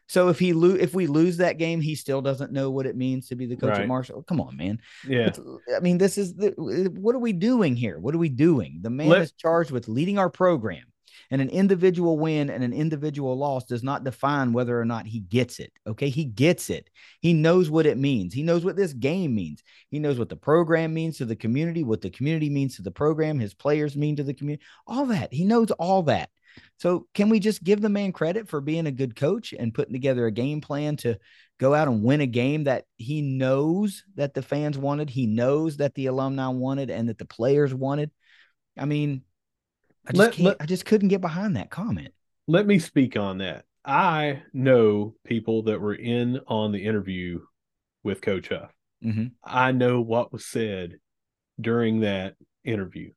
so if he lose, if we lose that game, he still doesn't know what it means to be the coach right. at Marshall. Come on, man. Yeah. It's, I mean, this is the, what are we doing here? What are we doing? The man Let, is charged with leading our program. And an individual win and an individual loss does not define whether or not he gets it. Okay. He gets it. He knows what it means. He knows what this game means. He knows what the program means to the community, what the community means to the program, his players mean to the community, all that. He knows all that. So, can we just give the man credit for being a good coach and putting together a game plan to go out and win a game that he knows that the fans wanted, he knows that the alumni wanted, and that the players wanted? I mean, I just let, can't. Let, I just couldn't get behind that comment. Let me speak on that. I know people that were in on the interview with Coach Huff. Mm-hmm. I know what was said during that interview.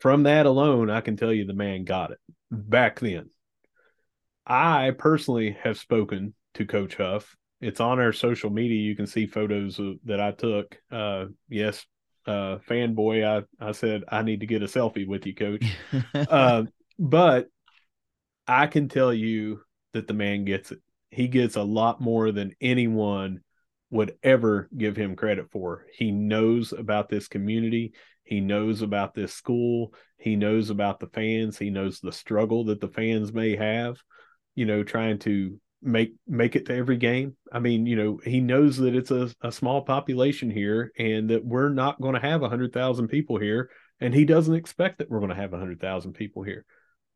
From that alone, I can tell you the man got it back then. I personally have spoken to Coach Huff. It's on our social media. You can see photos of, that I took. Uh, yes, uh, fanboy, I, I said, I need to get a selfie with you, coach. uh, but I can tell you that the man gets it. He gets a lot more than anyone would ever give him credit for. He knows about this community. He knows about this school. He knows about the fans. He knows the struggle that the fans may have, you know, trying to make make it to every game. I mean, you know, he knows that it's a, a small population here and that we're not going to have a hundred thousand people here. And he doesn't expect that we're going to have a hundred thousand people here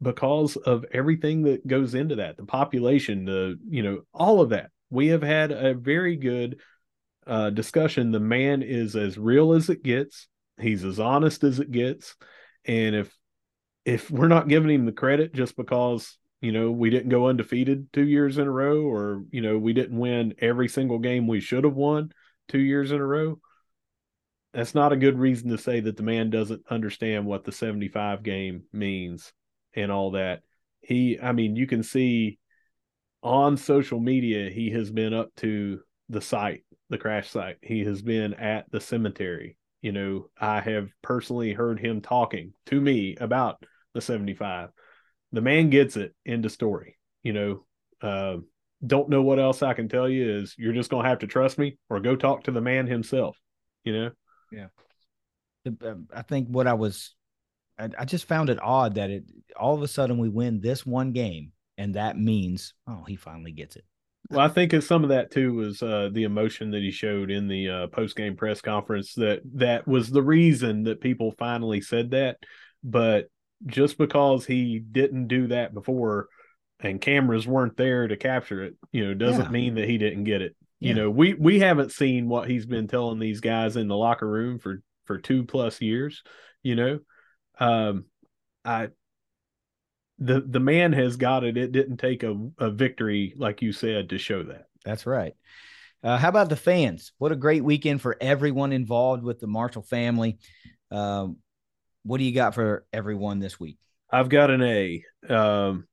because of everything that goes into that, the population, the, you know, all of that. We have had a very good uh, discussion. The man is as real as it gets. He's as honest as it gets. And if if we're not giving him the credit just because you know, we didn't go undefeated two years in a row, or, you know, we didn't win every single game we should have won two years in a row. That's not a good reason to say that the man doesn't understand what the 75 game means and all that. He, I mean, you can see on social media, he has been up to the site, the crash site. He has been at the cemetery. You know, I have personally heard him talking to me about the 75 the man gets it. End of story. You know, uh, don't know what else I can tell you is you're just going to have to trust me or go talk to the man himself, you know? Yeah. Um, I think what I was, I, I just found it odd that it all of a sudden we win this one game and that means, oh, he finally gets it. Well, I think some of that too was uh, the emotion that he showed in the uh, post game press conference. That that was the reason that people finally said that. But just because he didn't do that before, and cameras weren't there to capture it, you know, doesn't yeah. mean that he didn't get it. Yeah. You know, we we haven't seen what he's been telling these guys in the locker room for for two plus years. You know, um, I the the man has got it. It didn't take a, a victory, like you said, to show that. That's right. Uh, how about the fans? What a great weekend for everyone involved with the Marshall family. Um, what do you got for everyone this week? I've got an A. Um,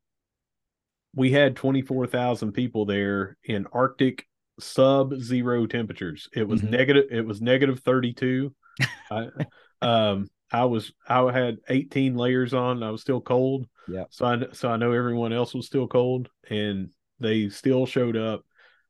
we had 24,000 people there in Arctic sub zero temperatures. It was mm-hmm. negative, It was negative 32. I, um, I was, I had 18 layers on. I was still cold. Yeah. So I so I know everyone else was still cold, and they still showed up.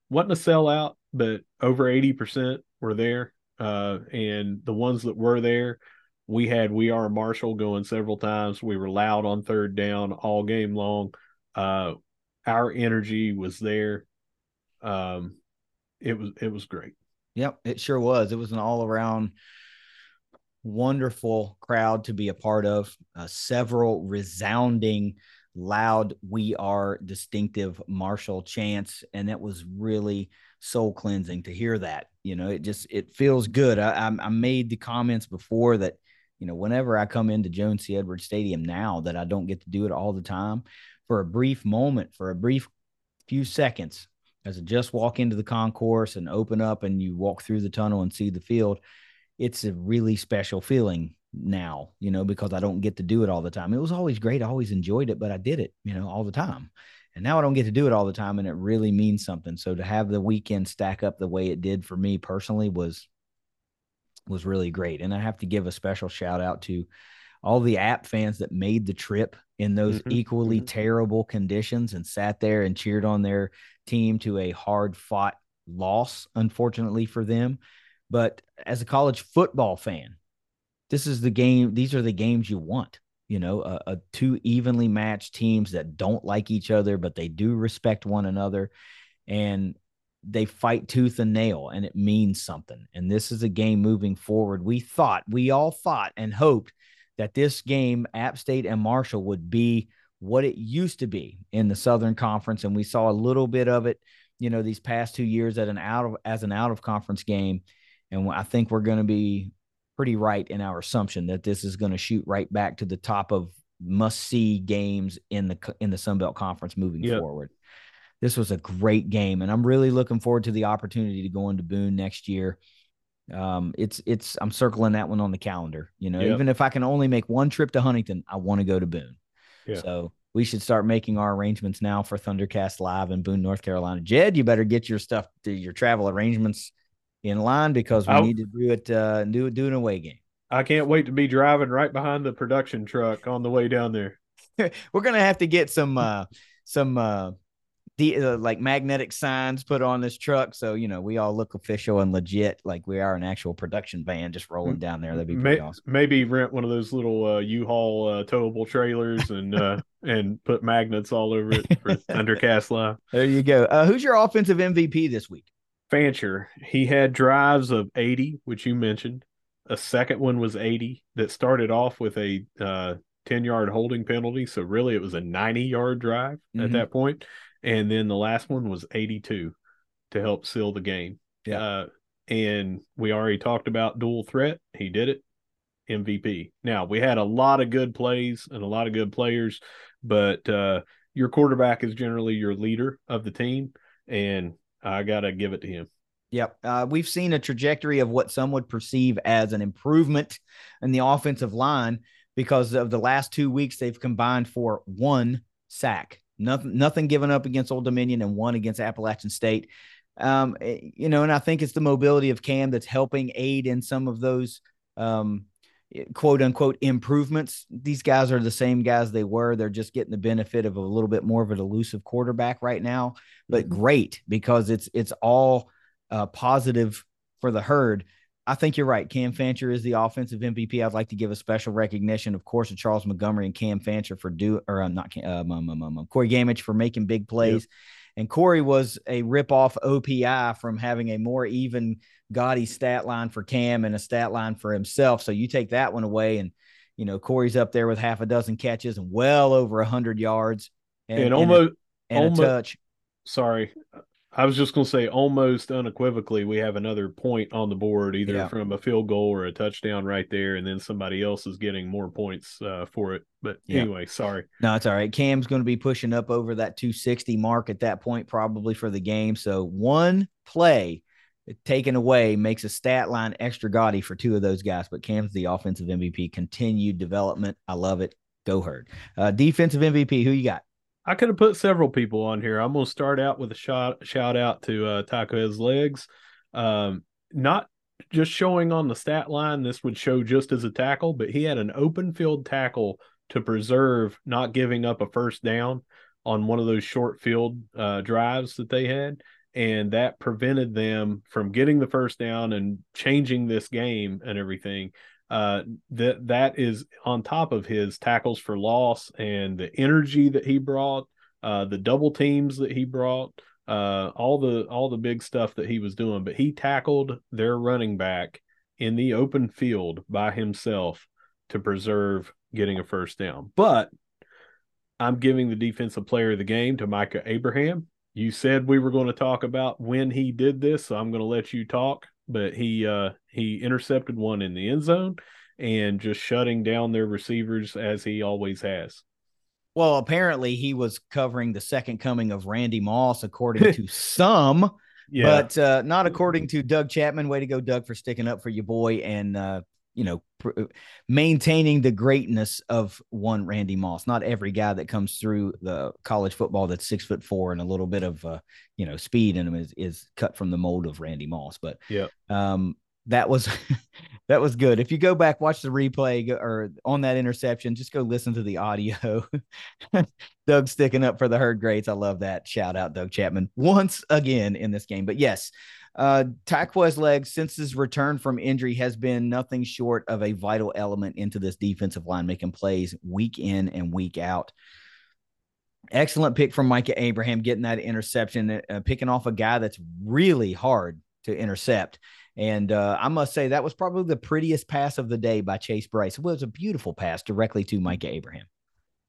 wasn't a sellout, but over eighty percent were there. Uh, and the ones that were there, we had we are Marshall going several times. We were loud on third down all game long. Uh, our energy was there. Um, it was it was great. Yep, it sure was. It was an all around wonderful crowd to be a part of. Uh, several resounding, loud, we are distinctive Marshall chants. And it was really soul cleansing to hear that. You know, it just, it feels good. I, I, I made the comments before that, you know, whenever I come into Joan C. Edwards Stadium now, that I don't get to do it all the time for a brief moment, for a brief few seconds, as I just walk into the concourse and open up and you walk through the tunnel and see the field it's a really special feeling now, you know, because I don't get to do it all the time. It was always great. I always enjoyed it, but I did it, you know, all the time. And now I don't get to do it all the time and it really means something. So to have the weekend stack up the way it did for me personally was was really great. And I have to give a special shout out to all the app fans that made the trip in those mm-hmm. equally mm-hmm. terrible conditions and sat there and cheered on their team to a hard fought loss, unfortunately for them. But as a college football fan, this is the game. These are the games you want. You know, a, a two evenly matched teams that don't like each other, but they do respect one another, and they fight tooth and nail, and it means something. And this is a game moving forward. We thought, we all thought and hoped that this game, App State and Marshall, would be what it used to be in the Southern Conference, and we saw a little bit of it, you know, these past two years at an out of as an out of conference game. And I think we're going to be pretty right in our assumption that this is going to shoot right back to the top of must see games in the in the Sun Belt Conference moving yep. forward. This was a great game, and I'm really looking forward to the opportunity to go into Boone next year. Um, it's it's I'm circling that one on the calendar. You know, yep. even if I can only make one trip to Huntington, I want to go to Boone. Yeah. So we should start making our arrangements now for Thundercast Live in Boone, North Carolina. Jed, you better get your stuff, to your travel arrangements in line because we I, need to do it uh do do an away game. I can't wait to be driving right behind the production truck on the way down there. We're gonna have to get some uh some uh the uh, like magnetic signs put on this truck so you know we all look official and legit like we are an actual production van just rolling down there that'd be pretty May- awesome maybe rent one of those little uh, u-haul uh, towable trailers and uh and put magnets all over it for thundercast live there you go uh who's your offensive mvp this week Fancher, he had drives of 80, which you mentioned. A second one was 80 that started off with a uh, 10 yard holding penalty. So really it was a 90 yard drive mm-hmm. at that point. And then the last one was 82 to help seal the game. Yeah. Uh, and we already talked about dual threat. He did it. MVP. Now we had a lot of good plays and a lot of good players, but uh, your quarterback is generally your leader of the team. And I got to give it to him. Yep. Uh, we've seen a trajectory of what some would perceive as an improvement in the offensive line because of the last two weeks they've combined for one sack. Nothing, nothing given up against Old Dominion and one against Appalachian State. Um, you know, and I think it's the mobility of Cam that's helping aid in some of those um, quote unquote improvements. These guys are the same guys they were. They're just getting the benefit of a little bit more of an elusive quarterback right now, but mm-hmm. great because it's it's all uh, positive for the herd. I think you're right. Cam Fancher is the offensive MVP. I'd like to give a special recognition, of course, to Charles Montgomery and Cam Fancher for do or uh, not um, um, um, um, Corey Gammage for making big plays. Yep. And Corey was a rip off OPI from having a more even gaudy stat line for Cam and a stat line for himself. So you take that one away, and you know Corey's up there with half a dozen catches and well over a hundred yards and, and almost and, a, and almost, a touch. Sorry, I was just going to say almost unequivocally, we have another point on the board, either yeah. from a field goal or a touchdown right there, and then somebody else is getting more points uh, for it. But yeah. anyway, sorry. No, it's all right. Cam's going to be pushing up over that 260 mark at that point, probably for the game. So one play taken away makes a stat line extra gaudy for two of those guys. But Cam's the offensive MVP. Continued development. I love it. Go herd. Uh, defensive MVP. Who you got? I could have put several people on here. I'm going to start out with a shout shout out to uh, Taquez Legs. Um, not just showing on the stat line, this would show just as a tackle, but he had an open field tackle to preserve not giving up a first down on one of those short field uh, drives that they had. And that prevented them from getting the first down and changing this game and everything uh, that that is on top of his tackles for loss and the energy that he brought, uh, the double teams that he brought, uh, all the all the big stuff that he was doing. But he tackled their running back in the open field by himself to preserve getting a first down. But I'm giving the defensive player of the game to Micah Abraham. You said we were going to talk about when he did this, so I'm going to let you talk but he uh he intercepted one in the end zone and just shutting down their receivers as he always has. Well, apparently he was covering the second coming of Randy Moss, according to some, yeah. but uh, not according to Doug Chapman. Way to go, Doug, for sticking up for your boy and uh, you know pr- maintaining the greatness of one Randy Moss. Not every guy that comes through the college football that's six foot four and a little bit of uh, you know speed in him is is cut from the mold of Randy Moss. But yeah, um, that was that was good. If you go back, watch the replay or on that interception, just go listen to the audio. Doug sticking up for the herd greats. I love that. Shout out Doug Chapman once again in this game. But yes, uh, Taquez Legs, since his return from injury, has been nothing short of a vital element into this defensive line, making plays week in and week out. Excellent pick from Micah Abraham, getting that interception, uh, picking off a guy that's really hard to intercept. And uh, I must say, that was probably the prettiest pass of the day by Chase Brice. It was a beautiful pass directly to Micah Abraham.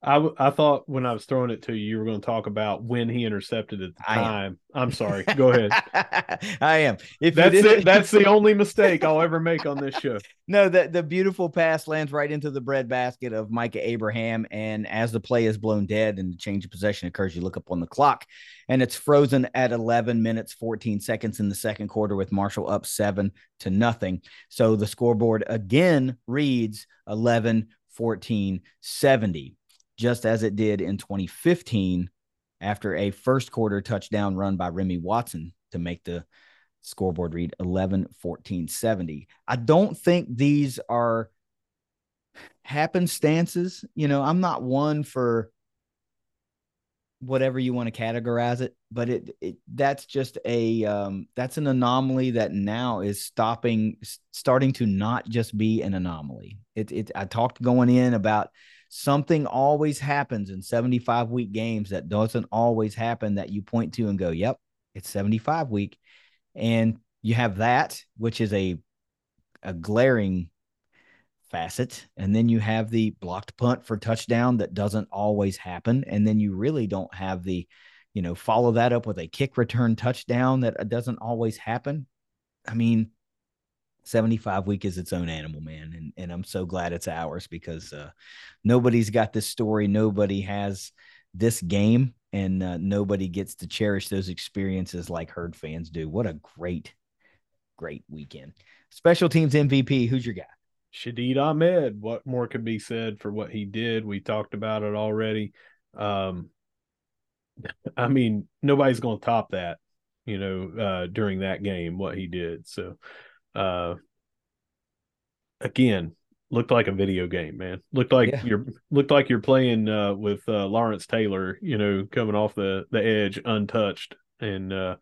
I, I thought when I was throwing it to you, you were going to talk about when he intercepted at the time. I'm sorry. Go ahead. I am. If that's it, that's the only mistake I'll ever make on this show. No, the the beautiful pass lands right into the breadbasket of Micah Abraham, and as the play is blown dead and the change of possession occurs, you look up on the clock, and it's frozen at 11 minutes 14 seconds in the second quarter with Marshall up seven to nothing. So the scoreboard again reads 11 14 70 just as it did in 2015 after a first quarter touchdown run by Remi Watson to make the scoreboard read 11 14 70. I don't think these are happenstances. You know, I'm not one for whatever you want to categorize it, but it, it that's just a um, that's an anomaly that now is stopping starting to not just be an anomaly. It it I talked going in about something always happens in 75 week games that doesn't always happen that you point to and go, yep, it's 75 week. And you have that, which is a, a glaring facet. And then you have the blocked punt for touchdown that doesn't always happen. And then you really don't have the, you know, follow that up with a kick return touchdown that uh, doesn't always happen. I mean, 75 week is its own animal, man. And, and I'm so glad it's ours because uh, nobody's got this story. Nobody has this game, and uh, nobody gets to cherish those experiences like herd fans do. What a great, great weekend. Special teams MVP, who's your guy? Shadeed Ahmed. What more could be said for what he did? We talked about it already. Um, I mean, nobody's going to top that, you know, uh, during that game, what he did. So, uh, again, looked like a video game, man. Looked like Yeah. you're looked like you're playing uh, with uh, Lawrence Taylor, you know, coming off the the edge untouched, and uh,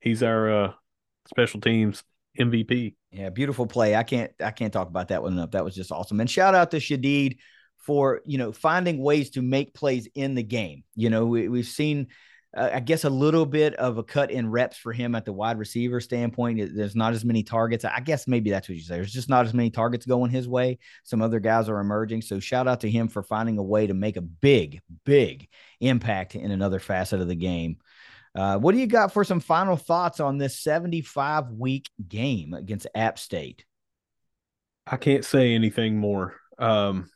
he's our uh, special teams MVP. Yeah, beautiful play. I can't I can't talk about that one enough. That was just awesome. And shout out to Shadeed for you know finding ways to make plays in the game. You know, we, we've seen. Uh, I guess a little bit of a cut in reps for him at the wide receiver standpoint. There's not as many targets. I guess maybe that's what you say. There's just not as many targets going his way. Some other guys are emerging. So shout out to him for finding a way to make a big, big impact in another facet of the game. Uh, what do you got for some final thoughts on this 75 week game against App State? I can't say anything more. Um,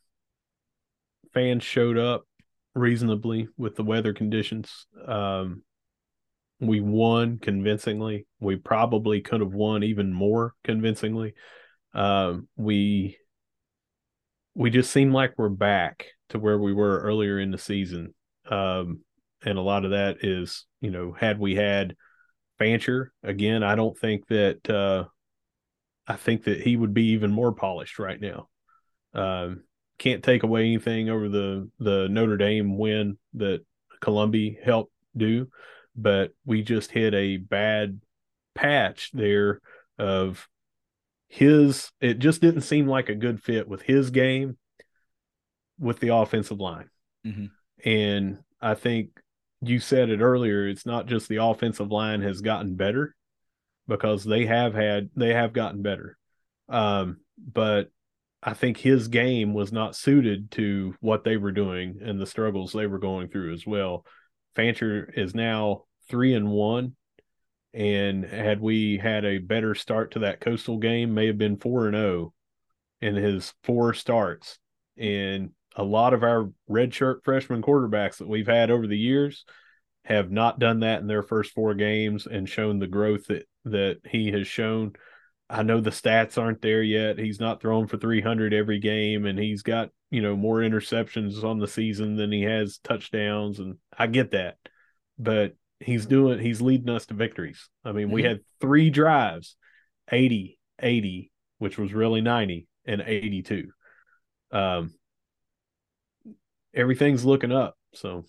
fans showed up reasonably with the weather conditions. Um, we won convincingly. We probably could have won even more convincingly. Um, we we just seem like we're back to where we were earlier in the season. Um, and a lot of that is, you know, had we had Fancher again, I don't think that uh, I think that he would be even more polished right now. Um, can't take away anything over the the Notre Dame win that Colombi helped do, but we just hit a bad patch there of his. It just didn't seem like a good fit with his game with the offensive line, Mhm. and I think you said it earlier. It's not just the offensive line has gotten better because they have had they have gotten better, um, but I think his game was not suited to what they were doing and the struggles they were going through as well. Fancher is now three and one, and had we had a better start to that coastal game, may have been four and zero in his four starts. And a lot of our redshirt freshman quarterbacks that we've had over the years have not done that in their first four games and shown the growth that that he has shown. I know the stats aren't there yet. He's not throwing for 300 every game, and he's got you know more interceptions on the season than he has touchdowns, and I get that, but he's doing he's leading us to victories. I mean, we Mhm. had three drives, 80, 80, which was really 90, and 82. Um, everything's looking up. So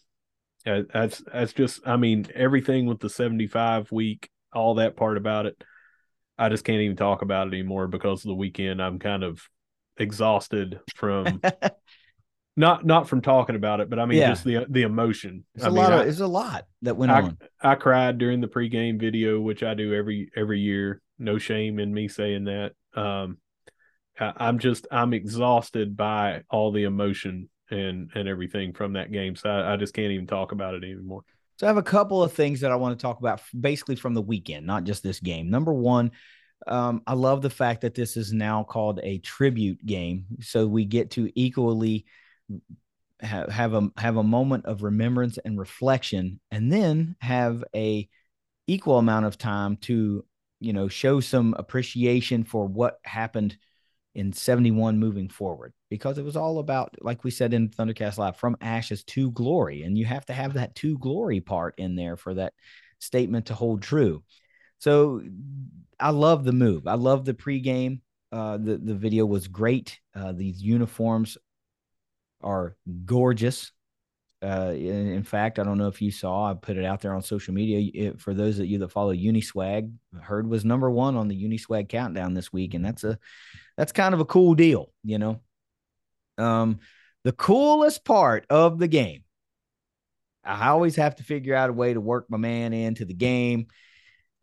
that's that's just I mean everything with the 75 week, all that part about it. I just can't even talk about it anymore because of the weekend. I'm kind of exhausted from not not from talking about it, but I mean Yeah. just the the emotion. It's I a mean, lot of I- it's a lot that went I, on. I cried during the pregame video, which I do every every year. No shame in me saying that. Um, I, I'm just I'm exhausted by all the emotion and and everything from that game. So I, I just can't even talk about it anymore. So I have a couple of things that I want to talk about, basically from the weekend, not just this game. Number one, um, I love the fact that this is now called a tribute game, so we get to equally have, have a have a moment of remembrance and reflection, and then have a equal amount of time to you know show some appreciation for what happened in 71 moving forward because it was all about like we said in thundercast live from ashes to glory. And you have to have that to glory part in there for that statement to hold true. So i love the move. I love the pregame. Uh the, the video was great. Uh these uniforms are gorgeous uh, in, in fact, I don't know if you saw, I put it out there on social media. It, for those of you that follow Uniswag, Herd was number one on the Uniswag countdown this week, and that's a that's kind of a cool deal, you know. Um, the coolest part of the game, I always have to figure out a way to work my man into the game.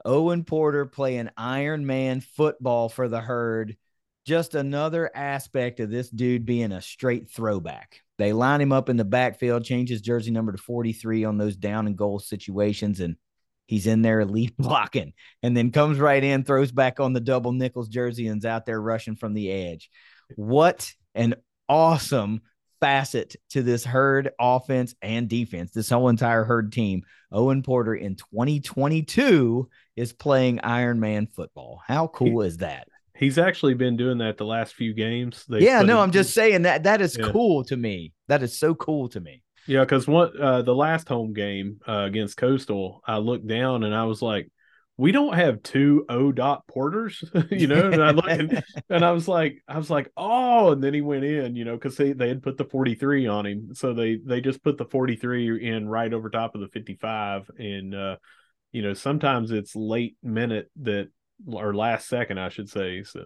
Owen Porter playing Iron Man football for the herd. Just another aspect of this dude being a straight throwback. They line him up in the backfield, change his jersey number to 43 on those down and goal situations, and he's in there lead blocking and then comes right in, throws back on the double nickels jersey, and's out there rushing from the edge. What an awesome facet to this herd offense and defense, this whole entire herd team. Owen Porter in 2022 is playing Iron Man football. How cool is that? He's actually been doing that the last few games. They yeah, no, I'm just saying that that is Yeah. cool to me. That is so cool to me. Yeah, because what uh, the last home game uh, against Coastal, I looked down and I was like, we don't have two O dot porters, you know. And I look and, and, I was like, I was like, oh, and then he went in, you know, because they, they had put the 43 on him. So they they just put the 43 in right over top of the 55. And uh, you know, sometimes it's late minute that or last second, I should say. So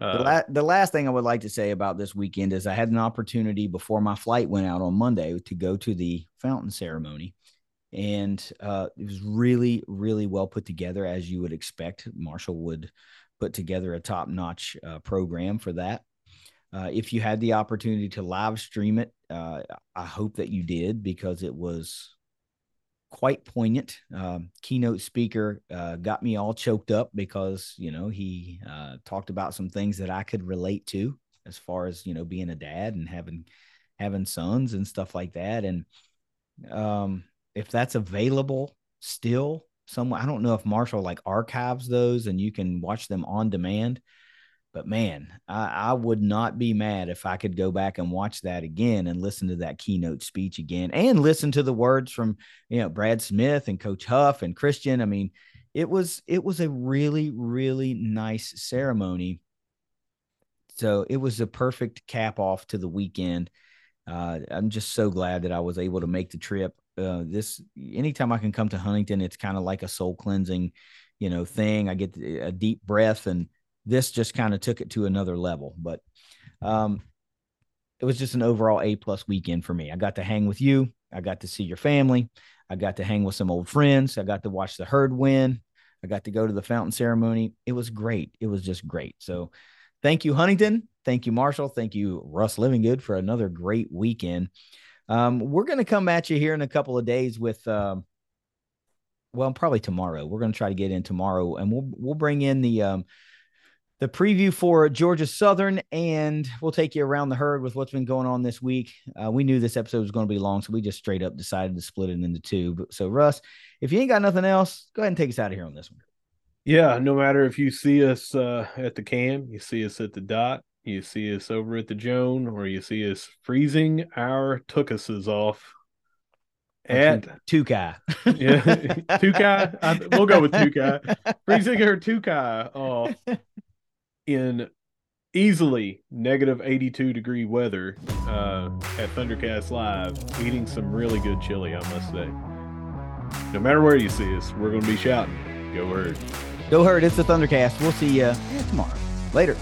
uh, the, la- the last thing I would like to say about this weekend is I had an opportunity before my flight went out on Monday to go to the fountain ceremony and uh, it was really really well put together as you would expect marshall would put together a top-notch uh, program for that uh, if you had the opportunity to live stream it uh, i hope that you did because it was quite poignant. Um, keynote speaker uh, got me all choked up because you know he uh, talked about some things that i could relate to as far as you know being a dad and having having sons and stuff like that. And um if that's available still somewhere i don't know if marshall like archives those and you can watch them on demand but man I, I, would not be mad if i could go back and watch that again and listen to that keynote speech again and listen to the words from you know brad smith and coach huff and christian. I mean it was it was a really really nice ceremony. So it was a perfect cap off to the weekend. Uh, i'm just so glad that i was able to make the trip. Uh, this anytime I can come to Huntington, it's kind of like a soul cleansing, you know, thing. I get a deep breath, and this just kind of took it to another level. But um, it was just an overall A plus weekend for me. I got to hang with you. I got to see your family. I got to hang with some old friends. I got to watch the herd win. I got to go to the fountain ceremony. It was great. It was just great. So thank you, Huntington. Thank you, Marshall. Thank you, Russ Livingood, for another great weekend. Um, we're going to come at you here in a couple of days with, um, well, probably tomorrow. We're going to try to get in tomorrow, and we'll we'll bring in the um, the preview for Georgia Southern, and we'll take you around the herd with what's been going on this week. Uh, we knew this episode was going to be long, so we just straight up decided to split it into two. So, Russ, if you ain't got nothing else, go ahead and take us out of here on this one. Yeah, no matter if you see us uh, at the cam, you see us at the dot, you see us over at the Joan, or you see us freezing our tookuses off at Tukai. yeah, Tukai. we'll go with Tukai. Freezing her Tukai off in easily negative 82 degree weather uh, at Thundercast Live, eating some really good chili, I must say. No matter where you see us, we're going to be shouting, Go Herd. Go Herd. It's the Thundercast. We'll see you tomorrow. Later.